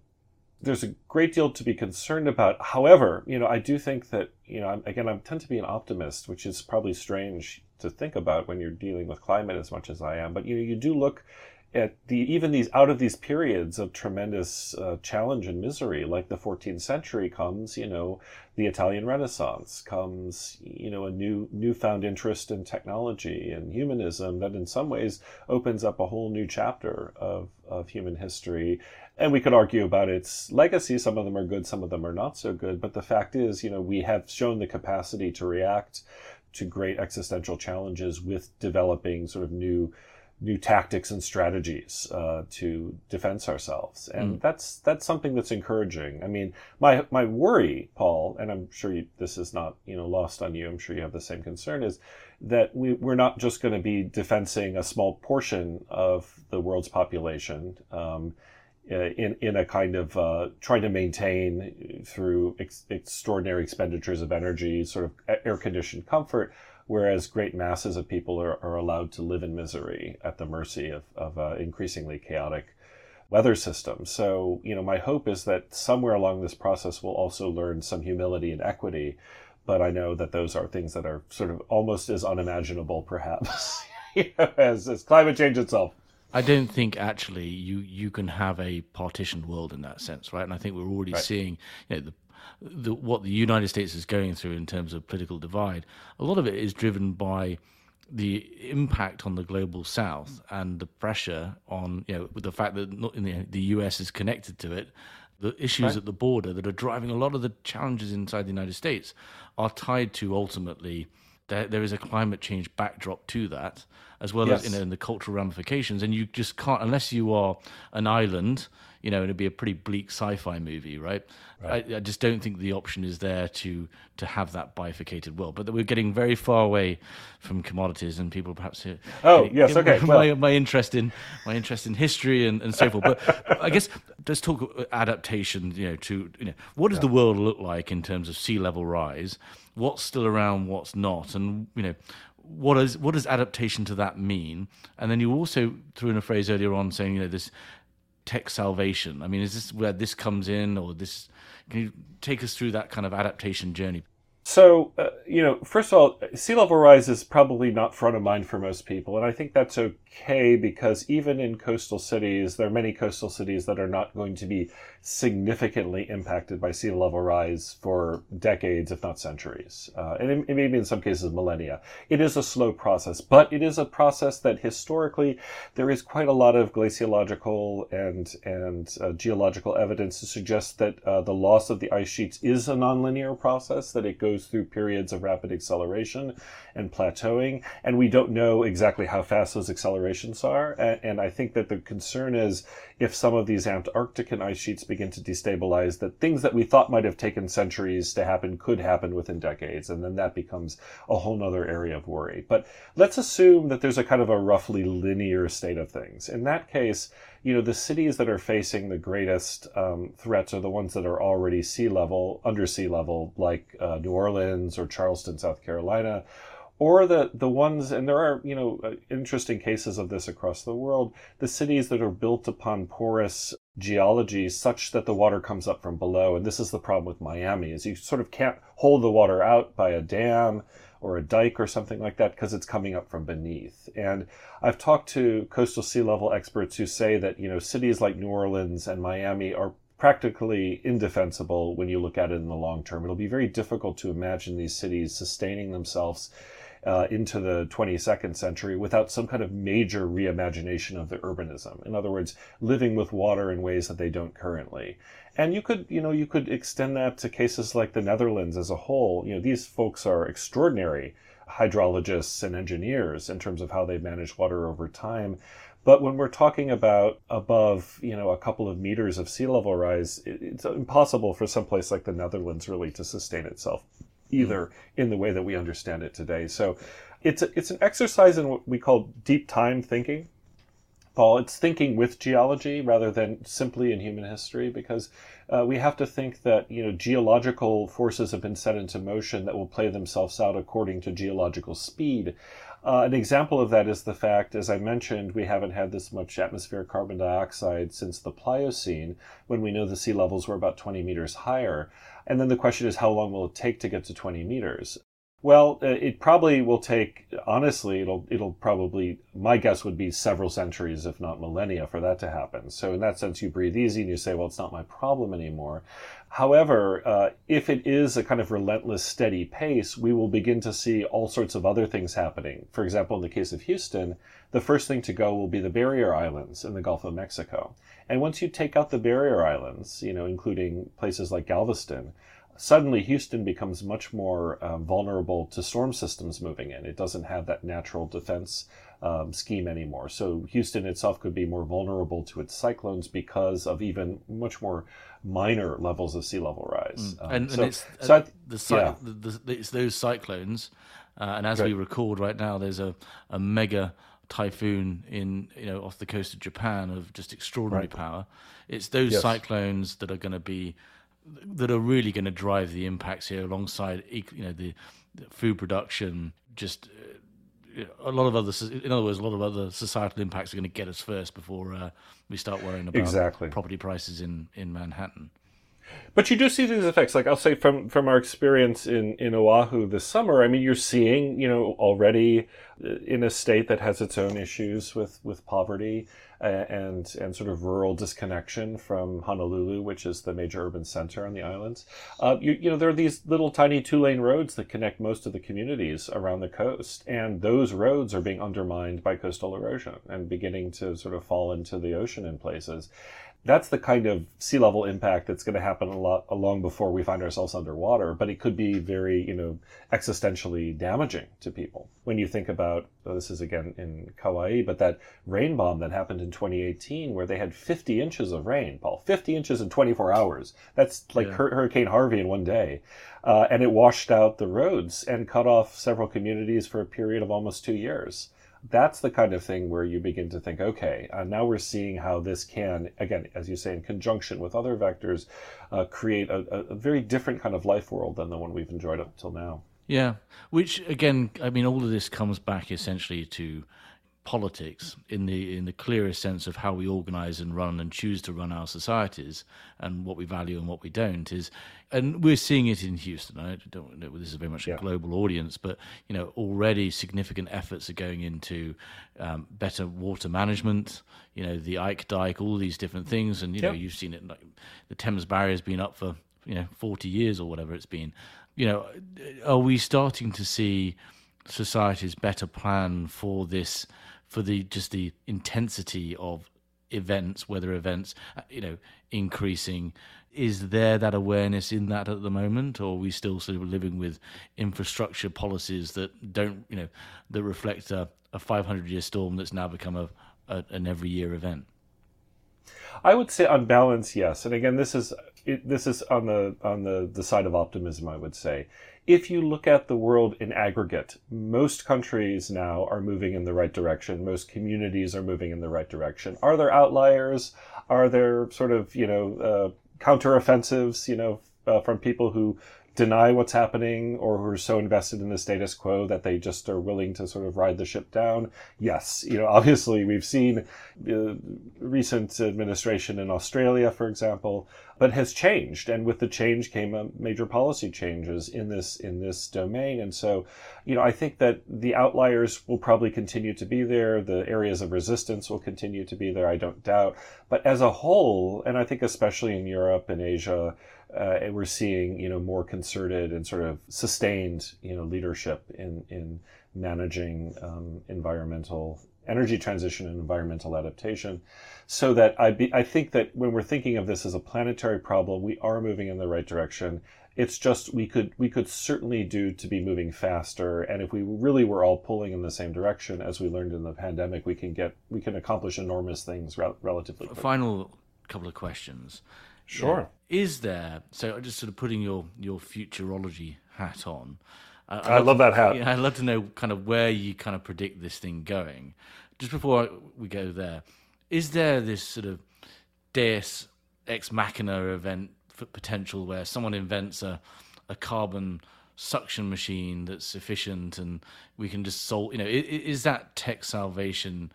there's a great deal to be concerned about. However, you know, I do think that, you know, again, I tend to be an optimist, which is probably strange to think about when you're dealing with climate as much as I am. But, you know, you do look at the even these out of these periods of tremendous uh, challenge and misery, like the 14th century comes, you know, the Italian Renaissance comes, you know, a new newfound interest in technology and humanism that in some ways opens up a whole new chapter of, of human history and we could argue about its legacy. Some of them are good, some of them are not so good. But the fact is, you know, we have shown the capacity to react to great existential challenges with developing sort of new new tactics and strategies uh, to defense ourselves, and mm. that's that's something that's encouraging. I mean, my my worry, Paul, and I'm sure you, this is not you know lost on you. I'm sure you have the same concern. Is that we, we're not just going to be defending a small portion of the world's population. Um, in in a kind of uh, trying to maintain through ex- extraordinary expenditures of energy, sort of air conditioned comfort, whereas great masses of people are, are allowed to live in misery at the mercy of, of uh, increasingly chaotic weather systems. So, you know, my hope is that somewhere along this process we'll also learn some humility and equity. But I know that those are things that are sort of almost as unimaginable, perhaps, [laughs] as, as climate change itself. I don't think actually you you can have a partitioned world in that sense, right? And I think we're already right. seeing you know, the, the, what the United States is going through in terms of political divide. A lot of it is driven by the impact on the global South and the pressure on you know with the fact that the, the U.S. is connected to it. The issues right. at the border that are driving a lot of the challenges inside the United States are tied to ultimately there, there is a climate change backdrop to that, as well yes. as you know, in the cultural ramifications. And you just can't, unless you are an island, you know, it'd be a pretty bleak sci-fi movie, right? right. I, I, just don't think the option is there to to have that bifurcated world. But we're getting very far away from commodities, and people perhaps. Oh yes, okay. [laughs] My, well. my, interest in my interest in history and, and so forth. But I guess let's talk adaptation. You know, to you know, what does yeah. the world look like in terms of sea level rise? What's still around? What's not? And you know, what is what does adaptation to that mean? And then you also threw in a phrase earlier on saying, you know, this tech salvation? I mean, is this where this comes in, or this? Can you take us through that kind of adaptation journey? So, uh, you know, first of all, sea level rise is probably not front of mind for most people. And I think that's okay because even in coastal cities, there are many coastal cities that are not going to be significantly impacted by sea level rise for decades, if not centuries, uh, and it, it maybe in some cases millennia. It is a slow process, but it is a process that historically there is quite a lot of glaciological and and uh, geological evidence to suggest that uh, the loss of the ice sheets is a nonlinear process, that it goes through periods of rapid acceleration and plateauing, and we don't know exactly how fast those accelerations are. And, and I think that the concern is if some of these Antarctican ice sheets begin to destabilize, that things that we thought might have taken centuries to happen could happen within decades. And then that becomes a whole nother area of worry. But let's assume that there's a kind of a roughly linear state of things. In that case, you know, the cities that are facing the greatest um, threats are the ones that are already sea level, under sea level, like uh, New Orleans or Charleston, South Carolina, or the the ones and there are you know uh, interesting cases of this across the world the cities that are built upon porous geology such that the water comes up from below and this is the problem with Miami is you sort of can't hold the water out by a dam or a dike or something like that because it's coming up from beneath and I've talked to coastal sea level experts who say that you know cities like New Orleans and Miami are practically indefensible when you look at it in the long term. It'll be very difficult to imagine these cities sustaining themselves uh, into the 22nd century without some kind of major reimagination of the urbanism. In other words, living with water in ways that they don't currently. And you could, you know, you could extend that to cases like the Netherlands as a whole. You know, these folks are extraordinary hydrologists and engineers in terms of how they manage water over time. But when we're talking about above, you know, a couple of meters of sea level rise, it's impossible for some place like the Netherlands really to sustain itself either in the way that we understand it today. So it's a, it's an exercise in what we call deep time thinking. Paul, it's thinking with geology rather than simply in human history because uh, we have to think that you know geological forces have been set into motion that will play themselves out according to geological speed. Uh, an example of that is the fact, as I mentioned, we haven't had this much atmospheric carbon dioxide since the Pliocene, when we know the sea levels were about 20 meters higher. And then the question is, how long will it take to get to 20 meters? Well, uh, it probably will take. Honestly, it'll it'll probably. My guess would be several centuries, if not millennia, for that to happen. So in that sense, you breathe easy and you say, "Well, it's not my problem anymore." However, uh, if it is a kind of relentless, steady pace, we will begin to see all sorts of other things happening. For example, in the case of Houston, the first thing to go will be the barrier islands in the Gulf of Mexico. And once you take out the barrier islands, you know, including places like Galveston, suddenly Houston becomes much more um, vulnerable to storm systems moving in. It doesn't have that natural defense um, scheme anymore. So Houston itself could be more vulnerable to its cyclones because of even much more minor levels of sea level rise. Mm. Um, and, so, and it's, so I, the, cy- yeah. the, the, it's those cyclones, uh, and as Right. we record right now, there's a, a mega typhoon in you know off the coast of Japan of just extraordinary Right. power. It's those Yes. cyclones that are going to be that are really going to drive the impacts here, alongside you know the, the food production. Just uh, a lot of other, in other words, a lot of other societal impacts are going to get us first before uh, we start worrying about Exactly. property prices in in Manhattan. But you do see these effects. Like I'll say from from our experience in in Oahu this summer. I mean, you're seeing you know already uh, in a state that has its own issues with with poverty uh, and and sort of rural disconnection from Honolulu, which is the major urban center on the islands. Uh, you you know there are these little tiny two lane roads that connect most of the communities around the coast, and those roads are being undermined by coastal erosion and beginning to sort of fall into the ocean in places that's the kind of sea level impact that's going to happen a lot long before we find ourselves underwater but it could be very you know existentially damaging to people. When you think about oh, this is again in kauai but that rain bomb that happened in 2018 where they had 50 inches of rain paul 50 inches in 24 hours. That's like Yeah. Hurricane harvey in one day. Uh, and it washed out the roads and cut off several communities for a period of almost two years that's the kind of thing where you begin to think, okay, uh, now we're seeing how this can, again, as you say, in conjunction with other vectors, uh, create a, a, very different kind of life world than the one we've enjoyed up till now. Yeah, which again, I mean, all of this comes back essentially to politics in the in the clearest sense of how we organize and run and choose to run our societies and what we value and what we don't is and we're seeing it in Houston. I don't know this is very much a Yeah. global audience but you know already significant efforts are going into um, better water management you know the Ike Dike all these different things. And you know you've seen it like the Thames barrier's been up for you know 40 years or whatever it's been. You know are we starting to see societies better plan for this for the just the intensity of events weather events uh, you know increasing is there that awareness in that at the moment or are we still sort of living with infrastructure policies that don't you know that reflect a, a 500 year storm that's now become a, a an every year event I would say on balance, yes. And again, this is this is on the on the, the side of optimism. I would say, if you look at the world in aggregate, most countries now are moving in the right direction. Most communities are moving in the right direction. Are there outliers? Are there sort of you know uh, counteroffensives? You know, uh, from people who deny what's happening or who are so invested in the status quo that they just are willing to sort of ride the ship down. Yes, you know, [laughs] obviously we've seen uh, recent administration in Australia, for example, but has changed, and with the change came uh, major policy changes in this in this domain. And so, you know, I think that the outliers will probably continue to be there. The areas of resistance will continue to be there. I don't doubt. But as a whole, and I think especially in Europe and Asia, uh, and we're seeing you know more concerted and sort of sustained you know leadership in in managing um, environmental energy transition and environmental adaptation so that I, be, I think that when we're thinking of this as a planetary problem we are moving in the right direction It's just we could we could certainly do to be moving faster, and if we really were all pulling in the same direction, as we learned in the pandemic, we can get we can accomplish enormous things re- relatively. Quickly. Final couple of questions. Sure. Yeah. Is there so just sort of putting your your futurology hat on? Uh, I love that hat. Yeah, I'd love to know kind of where you kind of predict this thing going. Just before we go there, is there this sort of Deus ex machina event potential where someone invents a a carbon suction machine that's efficient and we can just solve you know is, is that tech salvation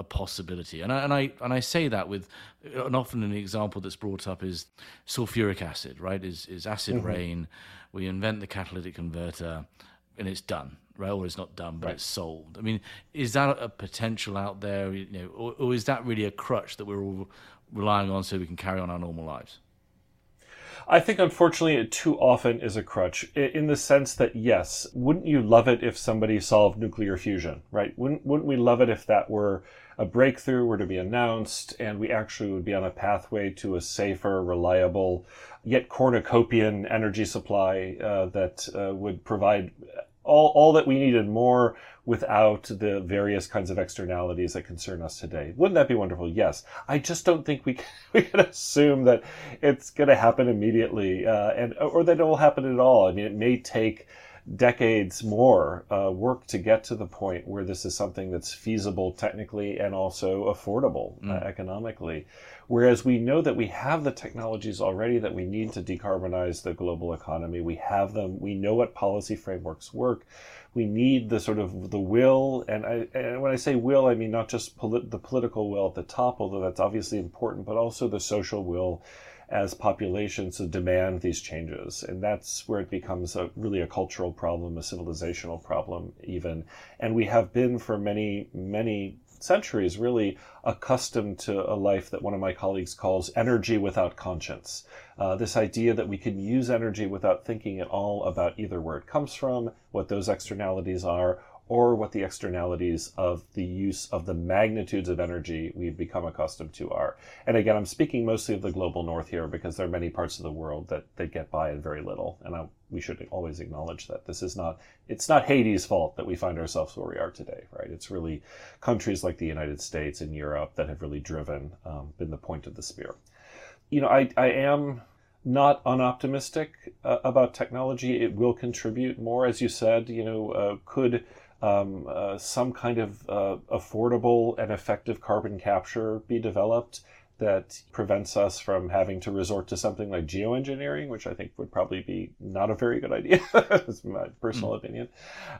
a possibility and I, and I and I say that with and often an example that's brought up is sulfuric acid right is is acid mm-hmm. rain we invent the catalytic converter and it's done right or it's not done but right. it's sold. i mean is that a potential out there you know or, or is that really a crutch that we're all relying on so we can carry on our normal lives I think, unfortunately, it too often is a crutch in the sense that, yes, wouldn't you love it if somebody solved nuclear fusion, right? Wouldn't, wouldn't we love it if that were a breakthrough were to be announced and we actually would be on a pathway to a safer, reliable, yet cornucopian energy supply uh, that uh, would provide all, all that we needed more without the various kinds of externalities that concern us today. Wouldn't that be wonderful? Yes. I just don't think we can, [laughs] we can assume that it's going to happen immediately, uh, and or that it will happen at all. I mean, it may take decades more uh, work to get to the point where this is something that's feasible technically and also affordable uh, mm. uh, economically. Whereas we know that we have the technologies already that we need to decarbonize the global economy. We have them. We know what policy frameworks work. We need the sort of the will, and, I, and when I say will, I mean not just polit- the political will at the top, although that's obviously important, but also the social will as populations demand these changes. And that's where it becomes a, really a cultural problem, a civilizational problem, even. And we have been for many, many centuries really accustomed to a life that one of my colleagues calls energy without conscience. Uh, this idea that we can use energy without thinking at all about either where it comes from, what those externalities are, or what the externalities of the use of the magnitudes of energy we've become accustomed to are. And again, I'm speaking mostly of the global north here because there are many parts of the world that, that get by in very little. And I, we should always acknowledge that this is not, it's not Haiti's fault that we find ourselves where we are today, right? It's really countries like the United States and Europe that have really driven, um, been the point of the spear. You know, I, I am not unoptimistic uh, about technology. It will contribute more, as you said. You know, uh, could um, uh, some kind of uh, affordable and effective carbon capture be developed that prevents us from having to resort to something like geoengineering, which I think would probably be not a very good idea. [laughs] That's my personal mm. opinion.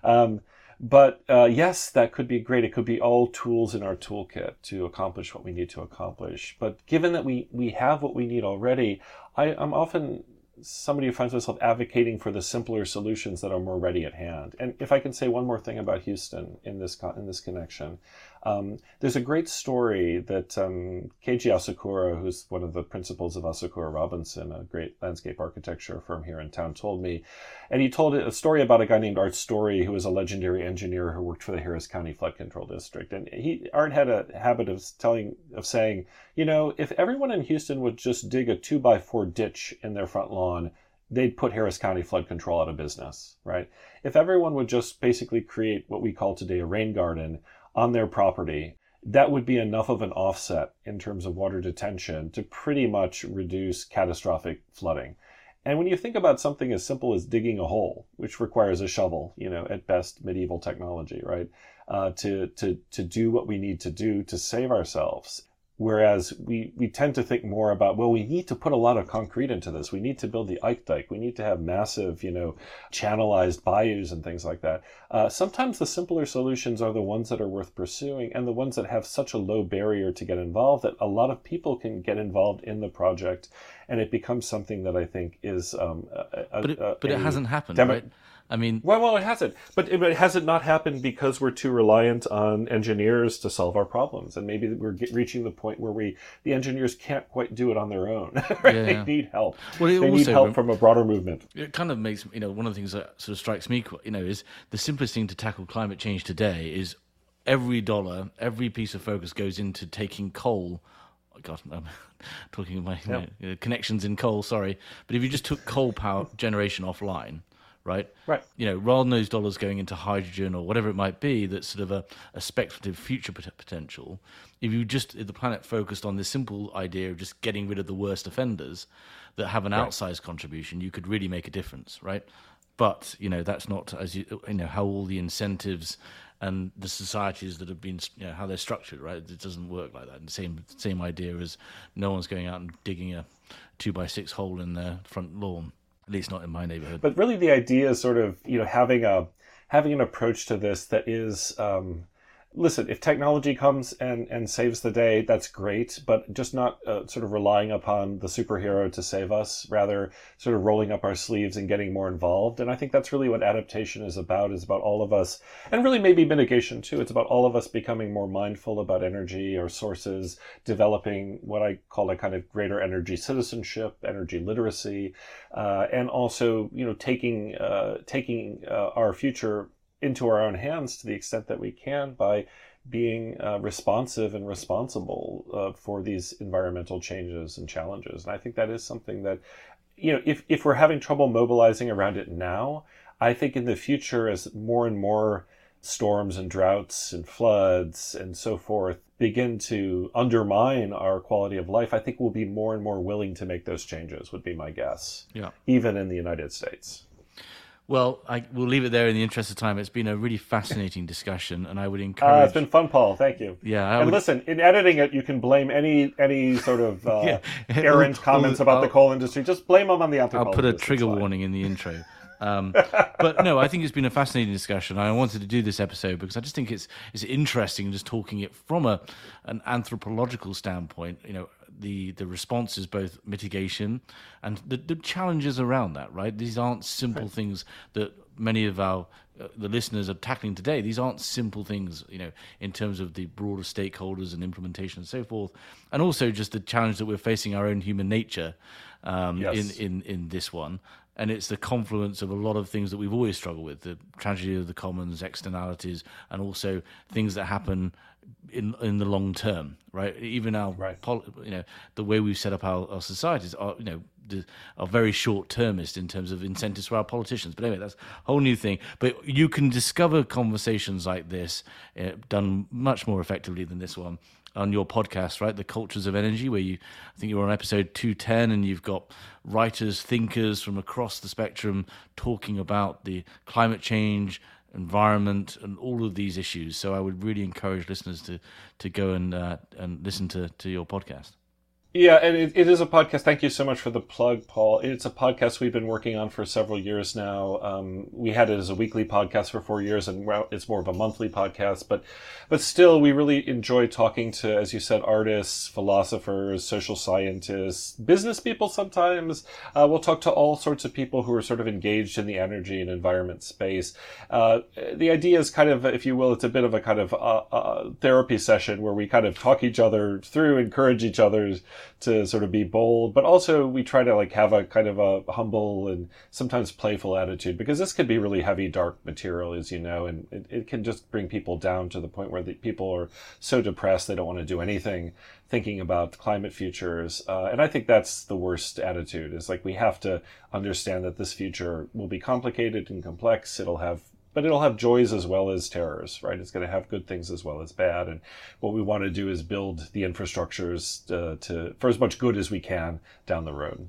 Um, but uh, yes, that could be great. It could be all tools in our toolkit to accomplish what we need to accomplish. But given that we, we have what we need already, I, I'm often somebody who finds myself advocating for the simpler solutions that are more ready at hand. And if I can say one more thing about Houston in this in this connection, um, there's a great story that um, Keiji Asakura, who's one of the principals of Asakura Robinson, a great landscape architecture firm here in town, told me. And he told a story about a guy named Art Storey, who was a legendary engineer who worked for the Harris County Flood Control District. And he Art had a habit of telling of saying, you know, if everyone in Houston would just dig a two by four ditch in their front lawn, they'd put Harris County Flood Control out of business, right? If everyone would just basically create what we call today a rain garden on their property, that would be enough of an offset in terms of water detention to pretty much reduce catastrophic flooding. And when you think about something as simple as digging a hole, which requires a shovel, you know, at best medieval technology, right, uh, to to to do what we need to do to save ourselves, Whereas we, we tend to think more about, well, we need to put a lot of concrete into this. We need to build the Ike Dike. We need to have massive, you know, channelized bayous and things like that. Uh, sometimes the simpler solutions are the ones that are worth pursuing and the ones that have such a low barrier to get involved that a lot of people can get involved in the project and it becomes something that I think is. Um, a, but it, a, but it hasn't happened, demo- right? I mean, well, well, it hasn't. But it, has it not happened because we're too reliant on engineers to solve our problems, and maybe we're get, reaching the point where we the engineers can't quite do it on their own. [laughs] right? yeah, yeah. They need help. Well, they also, need help from a broader movement. It kind of makes you know one of the things that sort of strikes me, you know, is the simplest thing to tackle climate change today is every dollar, every piece of focus goes into taking coal oh, God, I'm [laughs] talking of my you know, connections in coal. Sorry, but if you just took coal power generation offline, right? Right. You know, rather than those dollars going into hydrogen or whatever it might be, that's sort of a, a speculative future pot- potential. If you just if the planet focused on this simple idea of just getting rid of the worst offenders that have an outsized contribution, you could really make a difference, right? But you know, that's not as you you know how all the incentives and the societies that have been you know how they're structured, right? It doesn't work like that. And the same same idea as no one's going out and digging a two by six hole in their front lawn at least not in my neighborhood. But really, the idea is sort of you know having a having an approach to this that is um, listen, if technology comes and, and saves the day, that's great, but just not uh, sort of relying upon the superhero to save us, rather sort of rolling up our sleeves and getting more involved. And I think that's really what adaptation is about, is about all of us, and really maybe mitigation too. It's about all of us becoming more mindful about energy or sources, developing what I call a kind of greater energy citizenship, energy literacy, uh, and also, you know, taking, uh, taking uh, our future into our own hands to the extent that we can by being uh, responsive and responsible uh, for these environmental changes and challenges. And I think that is something that, you know, if, if we're having trouble mobilizing around it now, I think in the future, as more and more storms and droughts and floods and so forth begin to undermine our quality of life, I think we'll be more and more willing to make those changes, would be my guess. Yeah. Even in the United States. Well, I will leave it there in the interest of time. It's been a really fascinating discussion, and I would encourage. [laughs] Uh, it's been fun, Paul. Thank you. Yeah, I and would... listen, in editing it, you can blame any any sort of [laughs] uh, yeah. errant [laughs] comments about I'll, the coal industry. Just blame them on the anthropologists. I'll put a trigger warning in the intro. Um, but no, I think it's been a fascinating discussion. I wanted to do this episode because I just think it's it's interesting just talking it from a an anthropological standpoint. You know, the the response is both mitigation and the, the challenges around that. Right, these aren't simple right. things that many of our uh, the listeners are tackling today. These aren't simple things, you know, in terms of the broader stakeholders and implementation and so forth, and also just the challenge that we're facing our own human nature um, yes. in in in this one. And it's the confluence of a lot of things that we've always struggled with: the tragedy of the commons, externalities, and also things that happen in in the long term, right? Even our, right. Pol- you know, the way we've set up our, our societies are, you know, the, are very short termist in terms of incentives for our politicians. But anyway, that's a whole new thing. But you can discover conversations like this uh, done much more effectively than this one on your podcast, right? The Cultures of Energy, where you, I think you're on episode 210, and you've got writers, thinkers from across the spectrum talking about the climate change environment and all of these issues. So I would really encourage listeners to to go and uh, and listen to to your podcast. Yeah, and it, it is a podcast. Thank you so much for the plug, Paul. It's a podcast we've been working on for several years now. Um, we had it as a weekly podcast for four years, and it's more of a monthly podcast. But, but still, we really enjoy talking to, as you said, artists, philosophers, social scientists, business people. Sometimes uh, we'll talk to all sorts of people who are sort of engaged in the energy and environment space. Uh, the idea is kind of, if you will, it's a bit of a kind of uh, uh therapy session where we kind of talk each other through, encourage each other's to sort of be bold, but also we try to like have a kind of a humble and sometimes playful attitude because this could be really heavy, dark material, as you know, and it, it can just bring people down to the point where the people are so depressed they don't want to do anything thinking about climate futures. Uh, and I think that's the worst attitude is like we have to understand that this future will be complicated and complex. It'll have but it'll have joys as well as terrors, right? It's going to have good things as well as bad. And what we want to do is build the infrastructures uh, to for as much good as we can down the road.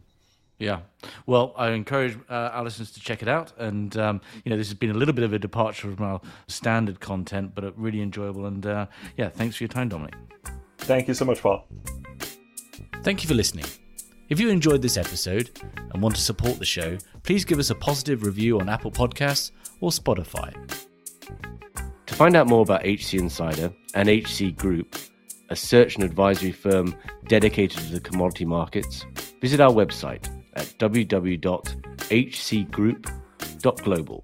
Yeah. Well, I encourage uh, our listeners to check it out. And, um, you know, this has been a little bit of a departure from our standard content, but really enjoyable. And, uh, yeah, thanks for your time, Dominic. Thank you so much, Paul. Thank you for listening. If you enjoyed this episode and want to support the show, please give us a positive review on Apple Podcasts or Spotify. To find out more about HC Insider and HC Group, a search and advisory firm dedicated to the commodity markets, visit our website at www.hcgroup.global.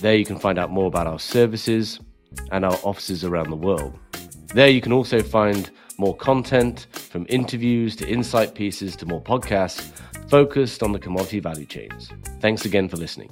There you can find out more about our services and our offices around the world. There you can also find more content from interviews to insight pieces to more podcasts focused on the commodity value chains. Thanks again for listening.